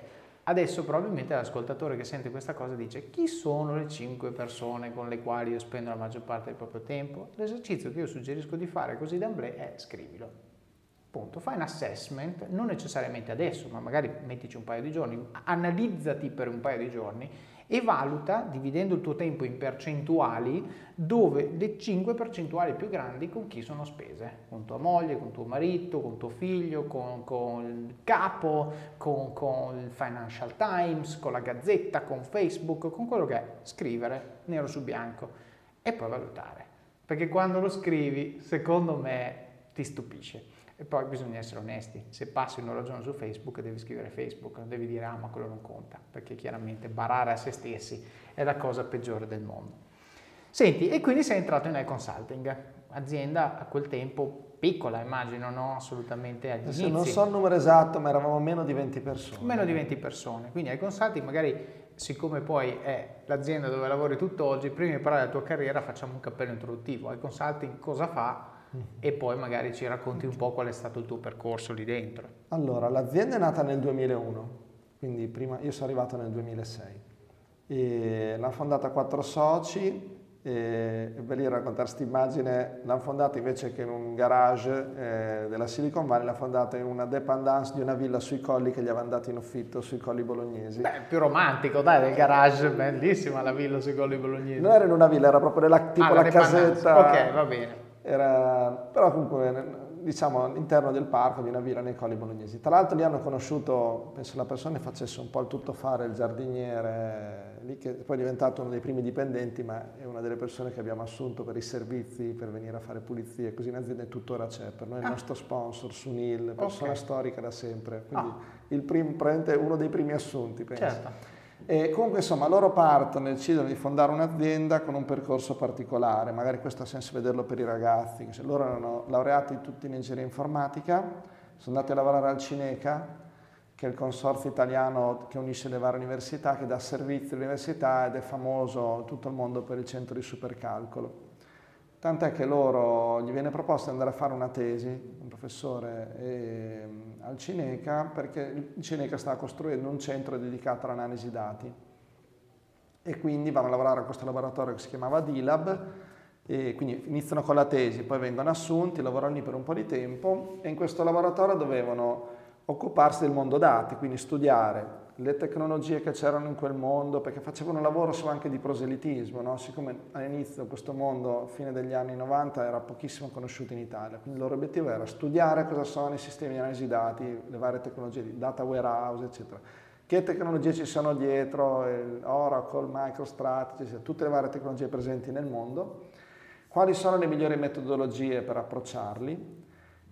adesso probabilmente l'ascoltatore che sente questa cosa dice chi sono le 5 persone con le quali io spendo la maggior parte del proprio tempo? L'esercizio che io suggerisco di fare così d'amblè è scrivilo Punto. Fai un assessment, non necessariamente adesso, ma magari mettici un paio di giorni, analizzati per un paio di giorni e valuta, dividendo il tuo tempo in percentuali, dove le 5 percentuali più grandi con chi sono spese, con tua moglie, con tuo marito, con tuo figlio, con, con il capo, con, con il Financial Times, con la Gazzetta, con Facebook, con quello che è, scrivere nero su bianco e poi valutare. Perché quando lo scrivi, secondo me, ti stupisce. E poi bisogna essere onesti, se passi un'ora al giorno su Facebook devi scrivere Facebook, non devi dire ah ma quello non conta, perché chiaramente barare a se stessi è la cosa peggiore del mondo. Senti, e quindi sei entrato in consulting, azienda a quel tempo piccola immagino, no? Assolutamente agli inizi. Non so il numero esatto, ma eravamo meno di 20 persone. Meno di 20 persone, quindi al consulting magari siccome poi è l'azienda dove lavori tutt'oggi, prima di parlare della tua carriera facciamo un cappello introduttivo. Al consulting cosa fa? E poi magari ci racconti un po' qual è stato il tuo percorso lì dentro. Allora, l'azienda è nata nel 2001, quindi prima, io sono arrivato nel 2006. E l'hanno fondata quattro soci e è bello raccontare questa immagine, l'hanno fondata invece che in un garage eh, della Silicon Valley, l'hanno fondata in una dependance di una villa sui colli che gli avevano dato in affitto sui colli bolognesi. Beh, più romantico, dai, del garage, bellissima la villa sui colli bolognesi. Non era in una villa, era proprio nella, tipo ah, la casetta. Ok, va bene era, però comunque diciamo all'interno del parco di una villa nei Colli Bolognesi. Tra l'altro lì hanno conosciuto, penso la persona che facesse un po' il tuttofare, il giardiniere, lì che poi è diventato uno dei primi dipendenti, ma è una delle persone che abbiamo assunto per i servizi, per venire a fare pulizie, così in azienda tuttora c'è, per noi è il ah. nostro sponsor, Sunil, persona okay. storica da sempre, quindi ah. il prim, uno dei primi assunti, penso. Certo. E comunque insomma loro partono e decidono di fondare un'azienda con un percorso particolare, magari questo ha senso vederlo per i ragazzi, loro erano laureati tutti in ingegneria informatica, sono andati a lavorare al Cineca, che è il consorzio italiano che unisce le varie università, che dà servizi all'università ed è famoso in tutto il mondo per il centro di supercalcolo. Tant'è che loro gli viene proposto di andare a fare una tesi, un professore eh, al Cineca, perché il Cineca stava costruendo un centro dedicato all'analisi dati. E quindi vanno a lavorare a questo laboratorio che si chiamava D-Lab, e quindi iniziano con la tesi, poi vengono assunti, lavorano lì per un po' di tempo e in questo laboratorio dovevano occuparsi del mondo dati, quindi studiare le tecnologie che c'erano in quel mondo, perché facevano un lavoro su anche di proselitismo, no? siccome all'inizio questo mondo, fine degli anni 90, era pochissimo conosciuto in Italia, quindi il loro obiettivo era studiare cosa sono i sistemi di analisi dati, le varie tecnologie di data warehouse, eccetera. Che tecnologie ci sono dietro, Oracle, MicroStrategy, tutte le varie tecnologie presenti nel mondo, quali sono le migliori metodologie per approcciarli,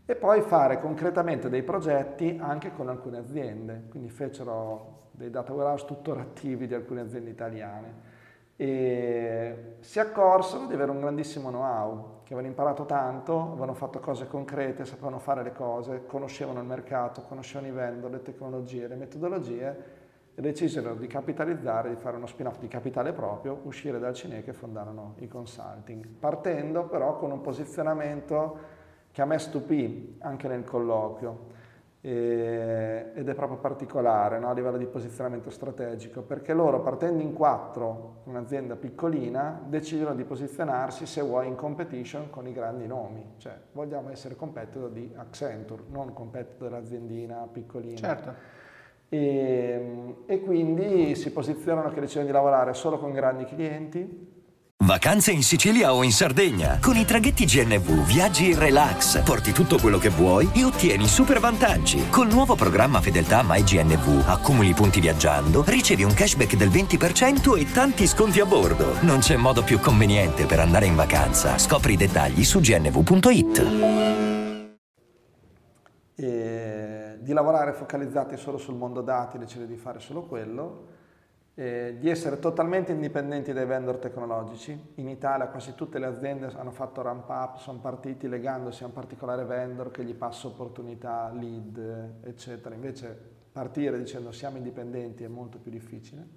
e poi fare concretamente dei progetti anche con alcune aziende. Quindi fecero dei data warehouse tuttora attivi di alcune aziende italiane e si accorsero di avere un grandissimo know-how, che avevano imparato tanto, avevano fatto cose concrete, sapevano fare le cose, conoscevano il mercato, conoscevano i vendor, le tecnologie, le metodologie e decisero di capitalizzare, di fare uno spin-off di capitale proprio, uscire dal Cineca e fondarono i consulting, partendo però con un posizionamento che a me stupì anche nel colloquio e, ed è proprio particolare no? a livello di posizionamento strategico perché loro partendo in quattro, un'azienda piccolina, decidono di posizionarsi se vuoi in competition con i grandi nomi, cioè vogliamo essere competitor di Accenture, non competitor dell'aziendina piccolina. Certo. E, e quindi si posizionano che decidono di lavorare solo con grandi clienti, Vacanze in Sicilia o in Sardegna. Con i traghetti GNV viaggi in relax, porti tutto quello che vuoi e ottieni super vantaggi. Col nuovo programma Fedeltà MyGNV accumuli punti viaggiando, ricevi un cashback del 20% e tanti sconti a bordo. Non c'è modo più conveniente per andare in vacanza. Scopri i dettagli su gnv.it. E di lavorare focalizzati solo sul mondo dati, decide di fare solo quello eh, di essere totalmente indipendenti dai vendor tecnologici. In Italia quasi tutte le aziende hanno fatto ramp up, sono partiti legandosi a un particolare vendor che gli passa opportunità, lead, eccetera. Invece partire dicendo siamo indipendenti è molto più difficile.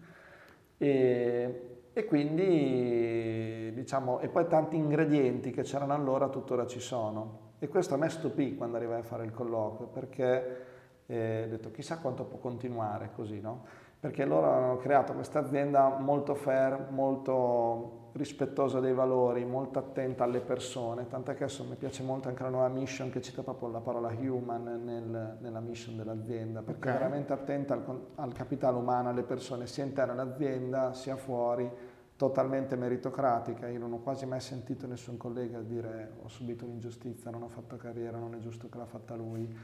E, e quindi, diciamo, e poi tanti ingredienti che c'erano allora tuttora ci sono. E questo a me stupì quando arrivai a fare il colloquio, perché eh, ho detto chissà quanto può continuare così, no? Perché loro hanno creato questa azienda molto fair, molto rispettosa dei valori, molto attenta alle persone, tant'è che adesso mi piace molto anche la nuova mission che cita proprio la parola human nel, nella mission dell'azienda, perché okay. è veramente attenta al, al capitale umano, alle persone, sia interno all'azienda sia fuori, totalmente meritocratica. Io non ho quasi mai sentito nessun collega dire ho subito un'ingiustizia, non ho fatto carriera, non è giusto che l'ha fatta lui.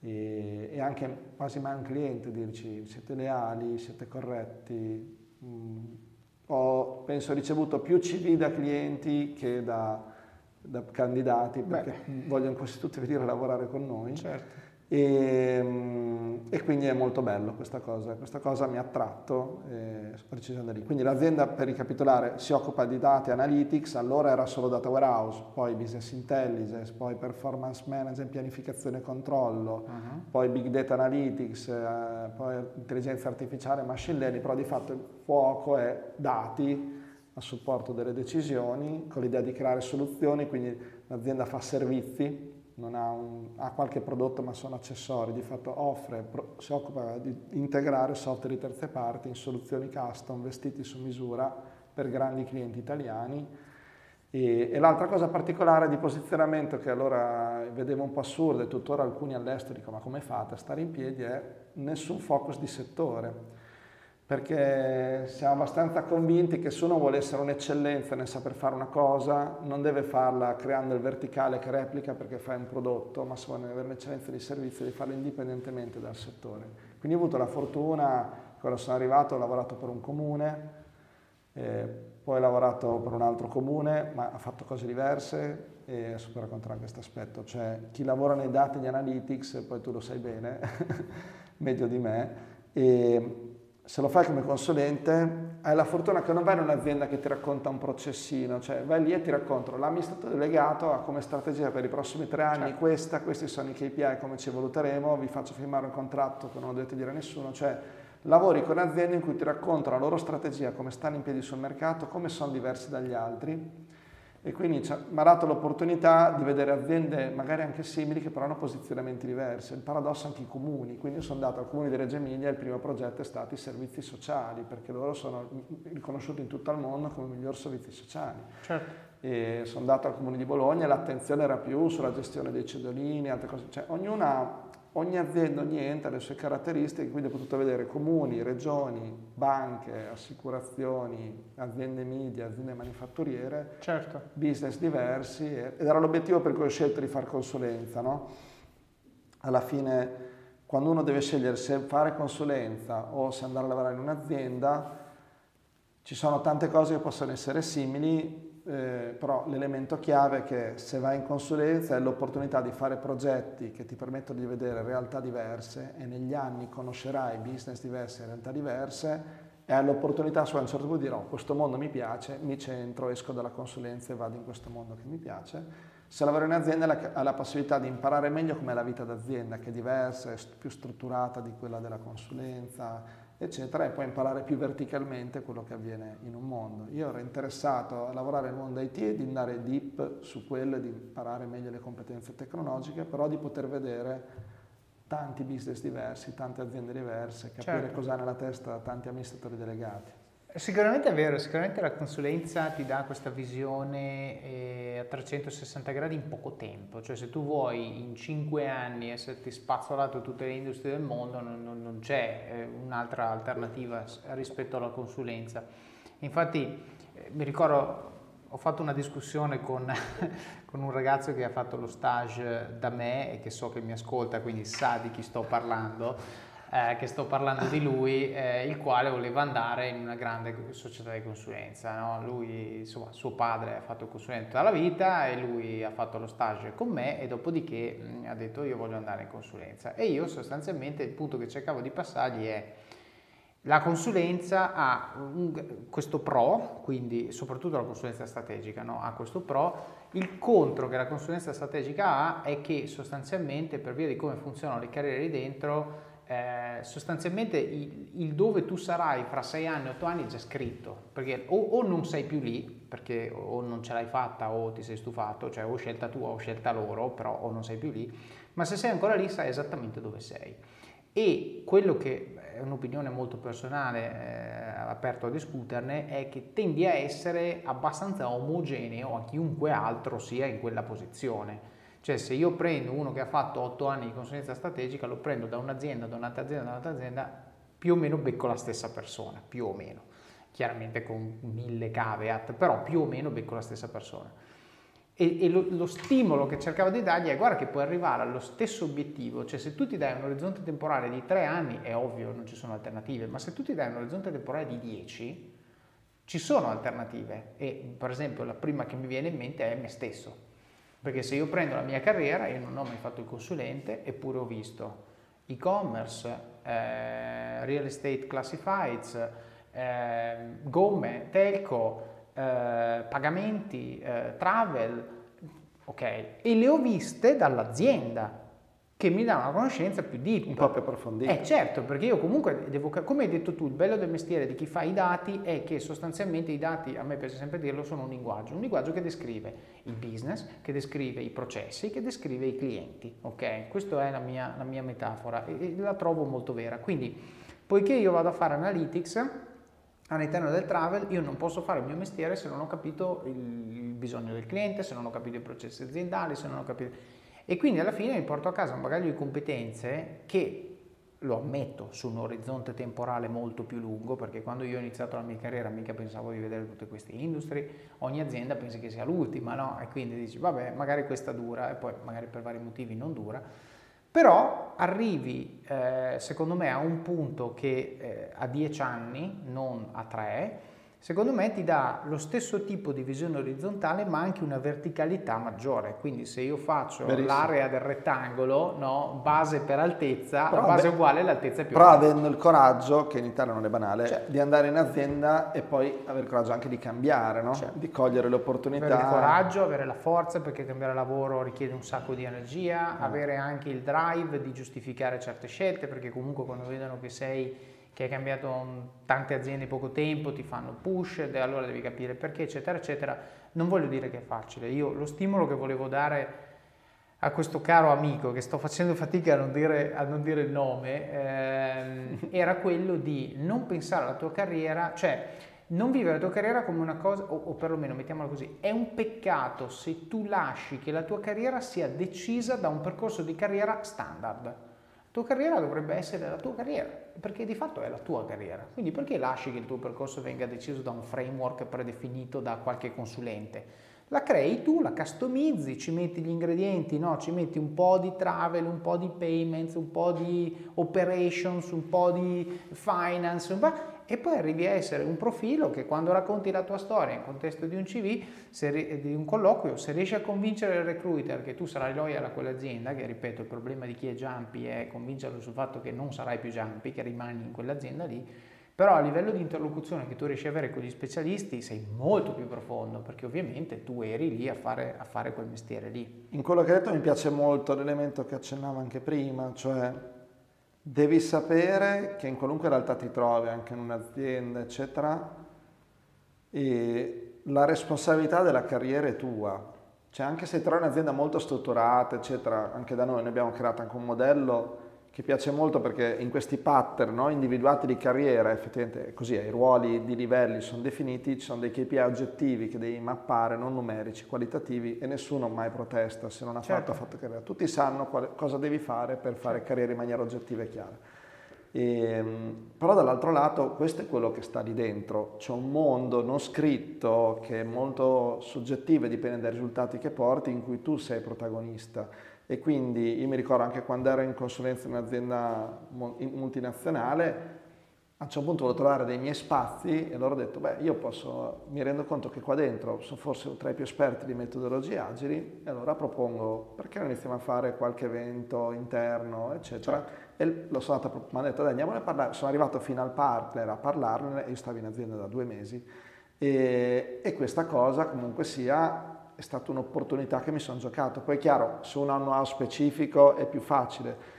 E, e anche quasi mai un cliente dirci siete leali, siete corretti. Mm, ho, penso, ricevuto più CV da clienti che da, da candidati perché Beh. vogliono quasi tutti venire a lavorare con noi. Certo. E, mm, e, quindi è molto bello questa cosa, questa cosa mi ha attratto eh, lì. Quindi l'azienda, per ricapitolare, si occupa di dati analytics, allora era solo data warehouse, poi business intelligence, poi performance management, pianificazione e controllo, uh-huh. poi big data analytics, eh, poi intelligenza artificiale, machine learning, però di fatto il fuoco è dati a supporto delle decisioni, con l'idea di creare soluzioni, quindi l'azienda fa servizi ha, un, ha, qualche prodotto ma sono accessori, di fatto offre, pro, si occupa di integrare software di terze parti in soluzioni custom vestiti su misura per grandi clienti italiani. E, e l'altra cosa particolare di posizionamento che allora vedevo un po' assurda e tuttora alcuni all'estero dicono ma come fate a stare in piedi? è nessun focus di settore perché siamo abbastanza convinti che se uno vuole essere un'eccellenza nel saper fare una cosa, non deve farla creando il verticale che replica perché fa un prodotto, ma se vuole avere un'eccellenza di servizio deve farlo indipendentemente dal settore. Quindi ho avuto la fortuna, quando sono arrivato ho lavorato per un comune, eh, poi ho lavorato per un altro comune, ma ha fatto cose diverse e adesso per raccontare questo aspetto, cioè chi lavora nei dati di analytics, poi tu lo sai bene, meglio di me, e se lo fai come consulente, hai la fortuna che non vai in un'azienda che ti racconta un processino, cioè vai lì e ti racconto l'amministratore delegato ha come strategia per i prossimi tre anni certo. questa, questi sono i KPI, come ci valuteremo, vi faccio firmare un contratto che non dovete dire a nessuno, cioè lavori con aziende in cui ti raccontano la loro strategia, come stanno in piedi sul mercato, come sono diversi dagli altri e quindi mi ha dato l'opportunità di vedere aziende magari anche simili che però hanno posizionamenti diversi. Il paradosso anche i comuni, quindi io sono andato al comune di Reggio Emilia e il primo progetto è stato i servizi sociali, perché loro sono riconosciuti in tutto il mondo come i migliori servizi sociali. Certo. E sono andato al comune di Bologna e l'attenzione era più sulla gestione dei cedolini, altre cose. Cioè, ognuna Ogni azienda, ogni ente ha le sue caratteristiche, quindi ho potuto vedere comuni, regioni, banche, assicurazioni, aziende media, aziende manifatturiere, certo. business diversi ed era l'obiettivo per cui ho scelto di fare consulenza. No? Alla fine, quando uno deve scegliere se fare consulenza o se andare a lavorare in un'azienda, ci sono tante cose che possono essere simili, eh, però l'elemento chiave è che se vai in consulenza è l'opportunità di fare progetti che ti permettono di vedere realtà diverse e negli anni conoscerai business diversi e realtà diverse e hai l'opportunità su un certo punto di dire oh, questo mondo mi piace, mi centro, esco dalla consulenza e vado in questo mondo che mi piace. Se lavori in azienda hai la possibilità di imparare meglio com'è la vita d'azienda, che è diversa, è più strutturata di quella della consulenza, eccetera, e poi imparare più verticalmente quello che avviene in un mondo. Io ero interessato a lavorare nel mondo IT e di andare deep su quello e di imparare meglio le competenze tecnologiche, però di poter vedere tanti business diversi, tante aziende diverse, capire certo. cosa ha nella testa tanti amministratori delegati. Sicuramente è vero, sicuramente la consulenza ti dà questa visione eh, a 360 gradi in poco tempo, cioè se tu vuoi in 5 anni esserti spazzolato tutte le industrie del mondo non, non, non c'è eh, un'altra alternativa rispetto alla consulenza. Infatti eh, mi ricordo, ho fatto una discussione con, con un ragazzo che ha fatto lo stage da me e che so che mi ascolta, quindi sa di chi sto parlando eh, che sto parlando di lui, eh, il quale voleva andare in una grande società di consulenza. No? Lui, insomma, suo padre ha fatto il consulente tutta la vita e lui ha fatto lo stage con me e dopodiché mh, mm, ha detto io voglio andare in consulenza. E io sostanzialmente il punto che cercavo di passargli è la consulenza ha un, questo pro, quindi soprattutto la consulenza strategica no? ha questo pro, il contro che la consulenza strategica ha è che sostanzialmente per via di come funzionano le carriere lì dentro eh, sostanzialmente il, il, dove tu sarai fra sei anni, otto anni è già scritto, perché o, o, non sei più lì, perché o non ce l'hai fatta o ti sei stufato, cioè o scelta tua o scelta loro, però o non sei più lì, ma se sei ancora lì sai esattamente dove sei. E quello che è un'opinione molto personale, eh, aperto a discuterne, è che tendi a essere abbastanza omogeneo a chiunque altro sia in quella posizione. Cioè se io prendo uno che ha fatto 8 anni di consulenza strategica, lo prendo da un'azienda, da un'altra azienda, da un'altra azienda, più o meno becco la stessa persona, più o meno. Chiaramente con mille caveat, però più o meno becco la stessa persona. E, e lo, lo, stimolo che cercavo di dargli è guarda che puoi arrivare allo stesso obiettivo, cioè se tu ti dai un orizzonte temporale di 3 anni, è ovvio, non ci sono alternative, ma se tu ti dai un orizzonte temporale di 10, ci sono alternative. E per esempio la prima che mi viene in mente è me stesso perché se io prendo la mia carriera, io non ho mai fatto il consulente, eppure ho visto e-commerce, eh, real estate classifieds, eh, gomme, telco, eh, pagamenti, eh, travel, ok? E le ho viste dall'azienda che mi dà una conoscenza più deep. Un po' più approfondita. Eh certo, perché io comunque devo, come hai detto tu, il bello del mestiere di chi fa i dati è che sostanzialmente i dati, a me piace sempre dirlo, sono un linguaggio, un linguaggio che descrive il business, che descrive i processi, che descrive i clienti, ok? Questa è la mia, la mia metafora e, la trovo molto vera. Quindi, poiché io vado a fare analytics, all'interno del travel io non posso fare il mio mestiere se non ho capito il bisogno del cliente, se non ho capito i processi aziendali, se non ho capito e quindi alla fine mi porto a casa un bagaglio di competenze che lo ammetto su un orizzonte temporale molto più lungo perché quando io ho iniziato la mia carriera mica pensavo di vedere tutte queste industrie ogni azienda pensa che sia l'ultima no? e quindi dici vabbè magari questa dura e poi magari per vari motivi non dura però arrivi eh, secondo me a un punto che eh, a dieci anni non a tre secondo me ti dà lo stesso tipo di visione orizzontale ma anche una verticalità maggiore. Quindi se io faccio Verissimo. l'area del rettangolo, no, base per altezza, però, base beh, uguale, l'altezza è più Però alta. avendo il coraggio, che in Italia non è banale, cioè, di andare in azienda e poi avere il coraggio anche di cambiare, no? cioè, di cogliere le opportunità. Avere il coraggio, avere la forza, perché cambiare lavoro richiede un sacco di energia, mm. avere anche il drive di giustificare certe scelte, perché comunque quando vedono che sei che hai cambiato tante aziende in poco tempo, ti fanno push, e allora devi capire perché, eccetera, eccetera. Non voglio dire che è facile. Io lo stimolo che volevo dare a questo caro amico, che sto facendo fatica a non dire, a non dire il nome, ehm, era quello di non pensare alla tua carriera, cioè non vivere la tua carriera come una cosa, o, o perlomeno mettiamola così, è un peccato se tu lasci che la tua carriera sia decisa da un percorso di carriera standard tua carriera dovrebbe essere la tua carriera, perché di fatto è la tua carriera. Quindi perché lasci che il tuo percorso venga deciso da un framework predefinito da qualche consulente? La crei tu, la customizzi, ci metti gli ingredienti, no? ci metti un po' di travel, un po' di payments, un po' di operations, un po' di finance, un po' e poi arrivi a essere un profilo che quando racconti la tua storia in contesto di un CV, se, di un colloquio, se riesci a convincere il recruiter che tu sarai loyal a quell'azienda, che ripeto il problema di chi è jumpy è convincerlo sul fatto che non sarai più jumpy, che rimani in quell'azienda lì, però a livello di interlocuzione che tu riesci a avere con gli specialisti sei molto più profondo perché ovviamente tu eri lì a fare, a fare quel mestiere lì. In quello che hai detto mi piace molto l'elemento che accennava anche prima, cioè Devi sapere che in qualunque realtà ti trovi, anche in un'azienda, eccetera, la responsabilità della carriera è tua. Cioè anche se trovi un'azienda molto strutturata, eccetera, anche da noi ne abbiamo creato anche un modello che piace molto perché in questi pattern no, individuati di carriera, effettivamente così, i ruoli di livelli sono definiti, ci sono dei KPI oggettivi che devi mappare, non numerici, qualitativi e nessuno mai protesta se non ha certo. fatto, ha fatto carriera. Tutti sanno quale, cosa devi fare per fare certo. carriera in maniera oggettiva e chiara. E, ehm, però dall'altro lato questo è quello che sta lì dentro, c'è un mondo non scritto che è molto soggettivo e dipende dai risultati che porti in cui tu sei protagonista e quindi io mi ricordo anche quando ero in consulenza in un'azienda multinazionale, a un certo punto volevo trovare dei miei spazi e loro ho detto, beh, io posso, mi rendo conto che qua dentro sono forse tra i più esperti di metodologie agili e allora propongo, perché non iniziamo a fare qualche evento interno, eccetera. Certo. E lo sono mi hanno detto, dai, andiamone a parlare, sono arrivato fino al partner a parlarne, io stavo in azienda da due mesi e, e questa cosa comunque sia è stata un'opportunità che mi sono giocato. Poi è chiaro, se uno ha un know-how specifico è più facile.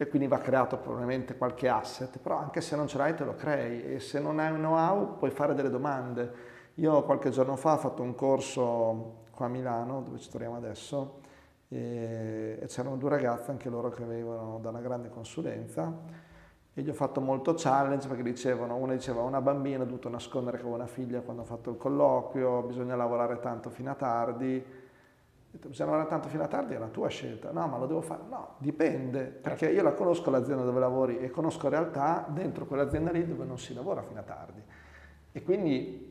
e quindi va creato probabilmente qualche asset, però anche se non ce l'hai te lo crei e se non hai un know-how puoi fare delle domande. Io qualche giorno fa ho fatto un corso qua a Milano, dove ci troviamo adesso, e, c'erano due ragazze, anche loro che venivano da una grande consulenza, e gli ho fatto molto challenge perché dicevano, una diceva una bambina ho dovuto nascondere che avevo una figlia quando ho fatto il colloquio, bisogna lavorare tanto fino a tardi, detto, bisogna lavorare tanto fino a tardi, è la tua scelta. No, ma lo devo fare. No, dipende, perché io la conosco l'azienda dove lavori e conosco realtà dentro quell'azienda lì dove non si lavora fino a tardi. E quindi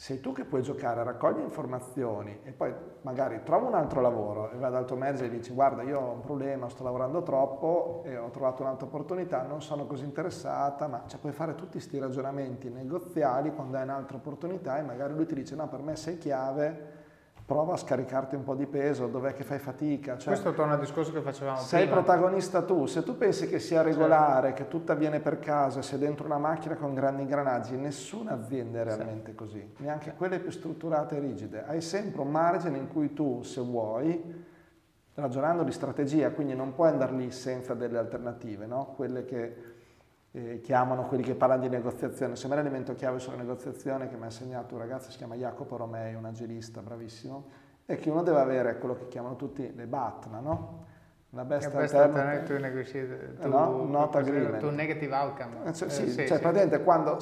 sei tu che puoi giocare, raccogli informazioni e poi magari trova un altro lavoro e vai dal tuo manager e dici guarda io ho un problema, sto lavorando troppo e ho trovato un'altra opportunità, non sono così interessata, ma cioè, puoi fare tutti questi ragionamenti negoziali quando hai un'altra opportunità e magari lui ti dice no per me sei chiave, prova a scaricarti un po' di peso, dov'è che fai fatica. Cioè, Questo torna al discorso che facevamo sei prima. Sei protagonista tu, se tu pensi che sia regolare, certo. che tutto avviene per caso, sei dentro una macchina con grandi ingranaggi, nessuna azienda è realmente sì. così, neanche quelle più strutturate e rigide. Hai sempre un margine in cui tu, se vuoi, ragionando di strategia, quindi non puoi andare lì senza delle alternative, no? quelle che eh, chiamano quelli che parlano di negoziazione. Se me l'elemento chiave sulla negoziazione che mi ha insegnato un ragazzo, si chiama Jacopo Romei, un agilista bravissimo, è che uno deve avere quello che chiamano tutti le BATNA, no? La best, best alternative negotiate, to, no? not agreement. To negative outcome. Eh, cioè, sì, eh, sì, cioè sì. praticamente quando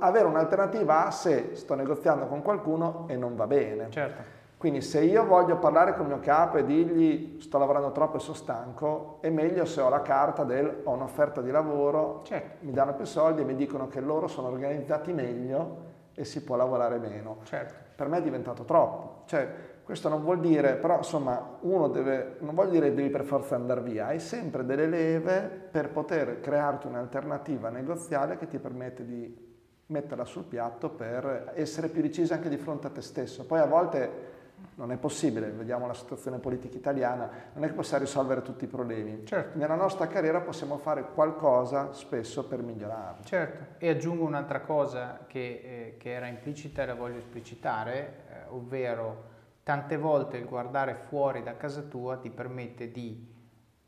avere un'alternativa se sto negoziando con qualcuno e non va bene. Certo. Quindi se io voglio parlare con il mio capo e dirgli sto lavorando troppo e sono stanco, è meglio se ho la carta del ho un'offerta di lavoro, certo. mi danno più soldi e mi dicono che loro sono organizzati meglio e si può lavorare meno. Certo. Per me è diventato troppo. Cioè, questo non vuol dire, però insomma, uno deve, non vuol dire devi per forza andare via, hai sempre delle leve per poter crearti un'alternativa negoziale che ti permette di metterla sul piatto per essere più decisa anche di fronte a te stesso. Poi a volte non è possibile, vediamo la situazione politica italiana, non è che possiamo risolvere tutti i problemi. Certo. Nella nostra carriera possiamo fare qualcosa spesso per migliorarlo. Certo, e aggiungo un'altra cosa che, eh, che era implicita e la voglio esplicitare, eh, ovvero tante volte il guardare fuori da casa tua ti permette di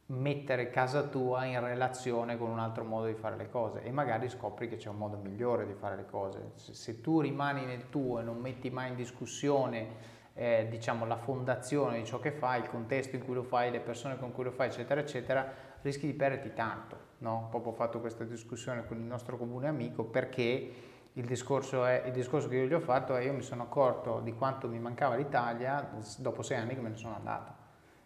mettere casa tua in relazione con un altro modo di fare le cose e magari scopri che c'è un modo migliore di fare le cose. Se, se tu rimani nel tuo e non metti mai in discussione eh, diciamo, la fondazione di ciò che fai, il contesto in cui lo fai, le persone con cui lo fai, eccetera, eccetera, rischi di perderti tanto. No? Proprio ho fatto questa discussione con il nostro comune amico perché il discorso, è, il discorso che io gli ho fatto è io mi sono accorto di quanto mi mancava l'Italia dopo sei anni che me ne sono andato.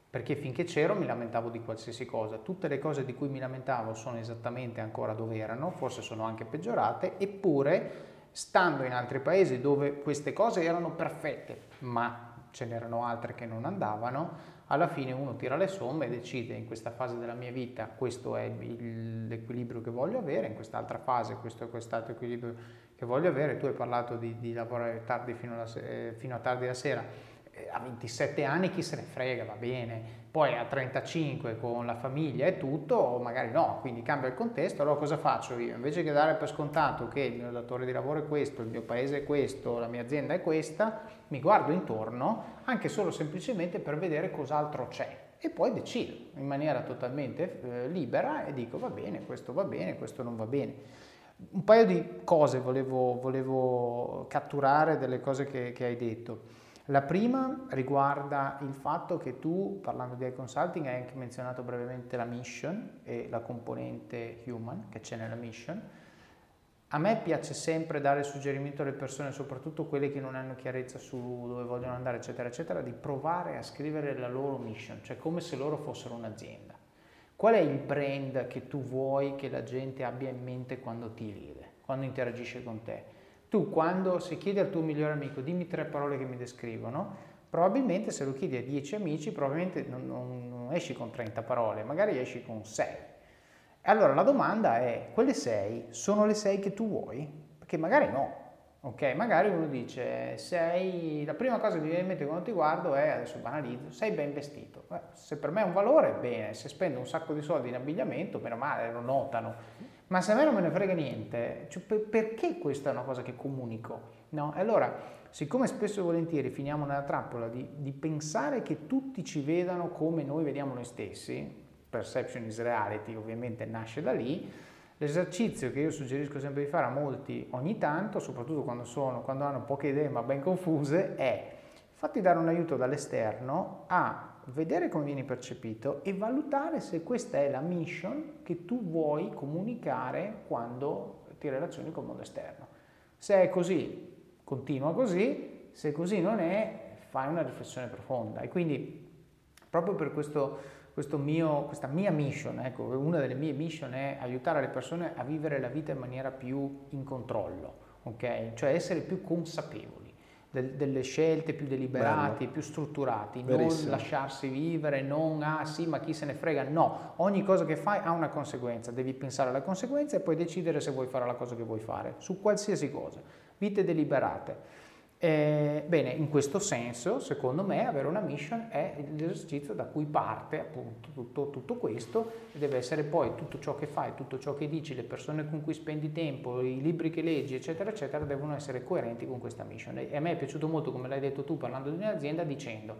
Perché finché c'ero mi lamentavo di qualsiasi cosa. Tutte le cose di cui mi lamentavo sono esattamente ancora dove erano, forse sono anche peggiorate, eppure stando in altri paesi dove queste cose erano perfette, ma ce n'erano altre che non andavano, alla fine uno tira le somme e decide in questa fase della mia vita questo è il, l'equilibrio che voglio avere, in quest'altra fase questo è quest'altro equilibrio che voglio avere. Tu hai parlato di, di lavorare tardi fino, alla, eh, fino a tardi la sera, eh, a 27 anni chi se ne frega, va bene, poi a 35 con la famiglia e tutto, magari no, quindi cambia il contesto, allora cosa faccio io? Invece che dare per scontato che il mio datore di lavoro è questo, il mio paese è questo, la mia azienda è questa, mi guardo intorno anche solo semplicemente per vedere cos'altro c'è e poi decido in maniera totalmente eh, libera e dico va bene, questo va bene, questo non va bene. Un paio di cose volevo, volevo catturare delle cose che, che hai detto. La prima riguarda il fatto che tu, parlando di consulting, hai anche menzionato brevemente la mission e la componente human che c'è nella mission. A me piace sempre dare suggerimento alle persone, soprattutto quelle che non hanno chiarezza su dove vogliono andare, eccetera, eccetera, di provare a scrivere la loro mission, cioè come se loro fossero un'azienda. Qual è il brand che tu vuoi che la gente abbia in mente quando ti vede, quando interagisce con te? Tu quando si chiede al tuo migliore amico dimmi tre parole che mi descrivono, probabilmente se lo chiedi a dieci amici, probabilmente non, non, non esci con 30 parole, magari esci con 6. Allora la domanda è, quelle 6 sono le 6 che tu vuoi? Perché magari no, ok? Magari uno dice, sei, la prima cosa che mi viene in mente quando ti guardo è, adesso banalizzo, sei ben vestito. Beh, se per me è un valore, bene, se spendo un sacco di soldi in abbigliamento, meno male, lo notano. Ma se a me non me ne frega niente, cioè per, perché questa è una cosa che comunico? No? allora, siccome spesso e volentieri finiamo nella trappola di, di pensare che tutti ci vedano come noi vediamo noi stessi, perception is reality ovviamente nasce da lì. L'esercizio che io suggerisco sempre di fare a molti ogni tanto, soprattutto quando, sono, quando hanno poche idee ma ben confuse, è fatti dare un aiuto dall'esterno a vedere come vieni percepito e valutare se questa è la mission che tu vuoi comunicare quando ti relazioni col mondo esterno. Se è così, continua così, se così non è, fai una riflessione profonda. E quindi proprio per questo, questo mio, questa mia mission, ecco, una delle mie mission è aiutare le persone a vivere la vita in maniera più in controllo, ok? Cioè essere più consapevoli del, delle scelte più deliberate, Bello. più strutturati, Verissimo. non lasciarsi vivere, non ah sì ma chi se ne frega, no, ogni cosa che fai ha una conseguenza, devi pensare alla conseguenza e poi decidere se vuoi fare la cosa che vuoi fare, su qualsiasi cosa, vite deliberate. Eh, bene, in questo senso, secondo me, avere una mission è l'esercizio da cui parte appunto tutto, tutto, questo e deve essere poi tutto ciò che fai, tutto ciò che dici, le persone con cui spendi tempo, i libri che leggi, eccetera, eccetera, devono essere coerenti con questa mission. E a me è piaciuto molto, come l'hai detto tu parlando di un'azienda, dicendo,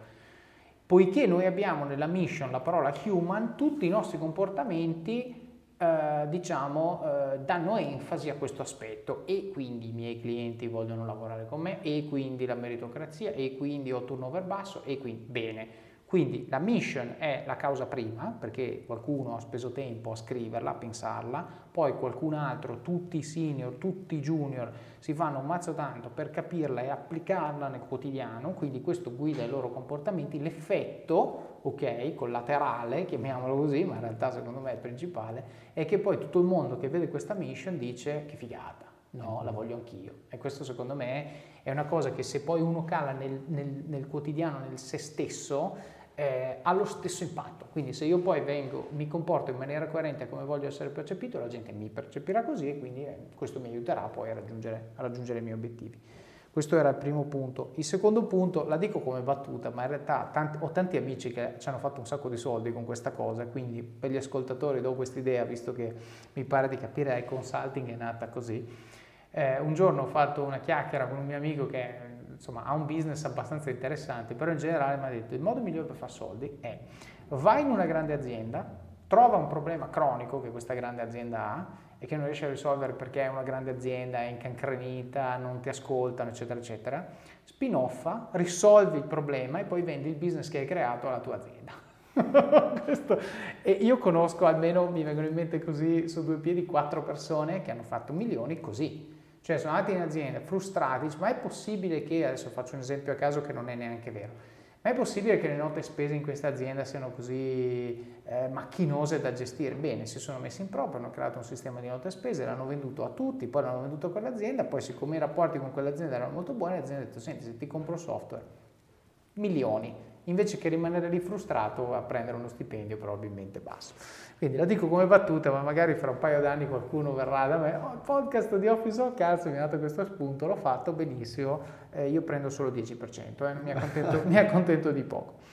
poiché noi abbiamo nella mission la parola human, tutti i nostri comportamenti eh, diciamo, eh, danno enfasi a questo aspetto e quindi i miei clienti vogliono lavorare con me e quindi la meritocrazia e quindi ho turnover basso e quindi bene. Quindi la mission è la causa prima, perché qualcuno ha speso tempo a scriverla, a pensarla, poi qualcun altro, tutti i senior, tutti i junior, si fanno un mazzo tanto per capirla e applicarla nel quotidiano, quindi questo guida i loro comportamenti, l'effetto, ok, collaterale, chiamiamolo così, ma in realtà secondo me è il principale, è che poi tutto il mondo che vede questa mission dice che figata, no, la voglio anch'io. E questo secondo me è una cosa che se poi uno cala nel, nel, nel quotidiano, nel se stesso, eh, ha lo stesso impatto. Quindi se io poi vengo, mi comporto in maniera coerente come voglio essere percepito, la gente mi percepirà così e quindi eh, questo mi aiuterà poi a raggiungere, a raggiungere, i miei obiettivi. Questo era il primo punto. Il secondo punto, la dico come battuta, ma in realtà tanti, ho tanti amici che ci hanno fatto un sacco di soldi con questa cosa, quindi per gli ascoltatori do questa idea, visto che mi pare di capire che il consulting è nata così. Eh, un giorno ho fatto una chiacchiera con un mio amico che insomma, ha un business abbastanza interessante, però in generale mi ha detto il modo migliore per fare soldi è vai in una grande azienda, trova un problema cronico che questa grande azienda ha e che non riesce a risolvere perché è una grande azienda, è incancrenita, non ti ascoltano, eccetera, eccetera, spin-offa, risolvi il problema e poi vendi il business che hai creato alla tua azienda. Questo, e io conosco almeno, mi vengono in mente così su due piedi, quattro persone che hanno fatto milioni così cioè sono andati in azienda frustrati, ma è possibile che, adesso faccio un esempio a caso che non è neanche vero, ma è possibile che le note spese in questa azienda siano così eh, macchinose da gestire? Bene, si sono messi in proprio, hanno creato un sistema di note spese, l'hanno venduto a tutti, poi l'hanno venduto a quell'azienda, poi siccome i rapporti con quell'azienda erano molto buoni, l'azienda ha detto, senti, se ti compro software, milioni, invece che rimanere lì frustrato a prendere uno stipendio probabilmente basso. Quindi la dico come battuta, ma magari fra un paio d'anni qualcuno verrà da me, oh, il podcast di Office of cazzo, mi ha dato questo spunto, l'ho fatto benissimo, eh, io prendo solo il 10%, eh, mi, accontento, mi accontento di poco.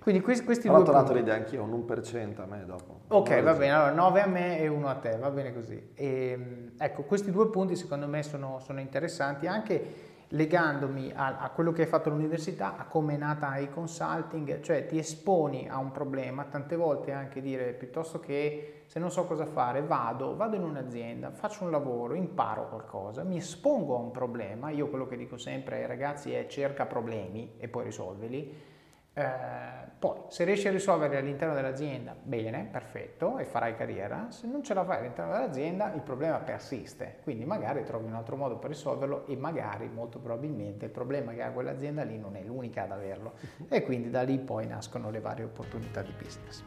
Quindi questi, questi Però due punti... l'idea anch'io, un 1% a me dopo. Ok, va bene, allora 9 a me e 1 a te, va bene così. E, ehm, ecco, questi due punti secondo me sono, sono interessanti anche legandomi a, a, quello che hai fatto all'università, a come è nata i consulting, cioè ti esponi a un problema, tante volte anche dire piuttosto che se non so cosa fare vado, vado in un'azienda, faccio un lavoro, imparo qualcosa, mi espongo a un problema, io quello che dico sempre ai ragazzi è cerca problemi e poi risolvili, eh, poi, se riesci a risolverli all'interno dell'azienda, bene, perfetto, e farai carriera. Se non ce la fai all'interno dell'azienda, il problema persiste. Quindi magari trovi un altro modo per risolverlo e magari, molto probabilmente, il problema che ha quell'azienda lì non è l'unica ad averlo. E quindi da lì poi nascono le varie opportunità di business.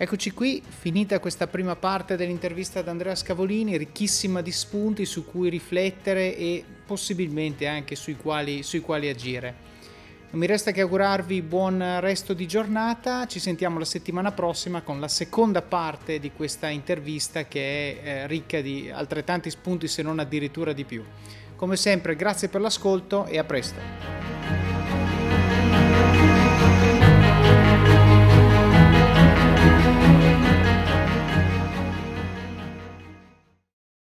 Eccoci qui, finita questa prima parte dell'intervista ad Andrea Scavolini, ricchissima di spunti su cui riflettere e possibilmente anche sui quali, sui quali agire. Non mi resta che augurarvi buon resto di giornata, ci sentiamo la settimana prossima con la seconda parte di questa intervista che è eh, ricca di altrettanti spunti se non addirittura di più. Come sempre grazie per l'ascolto e a presto.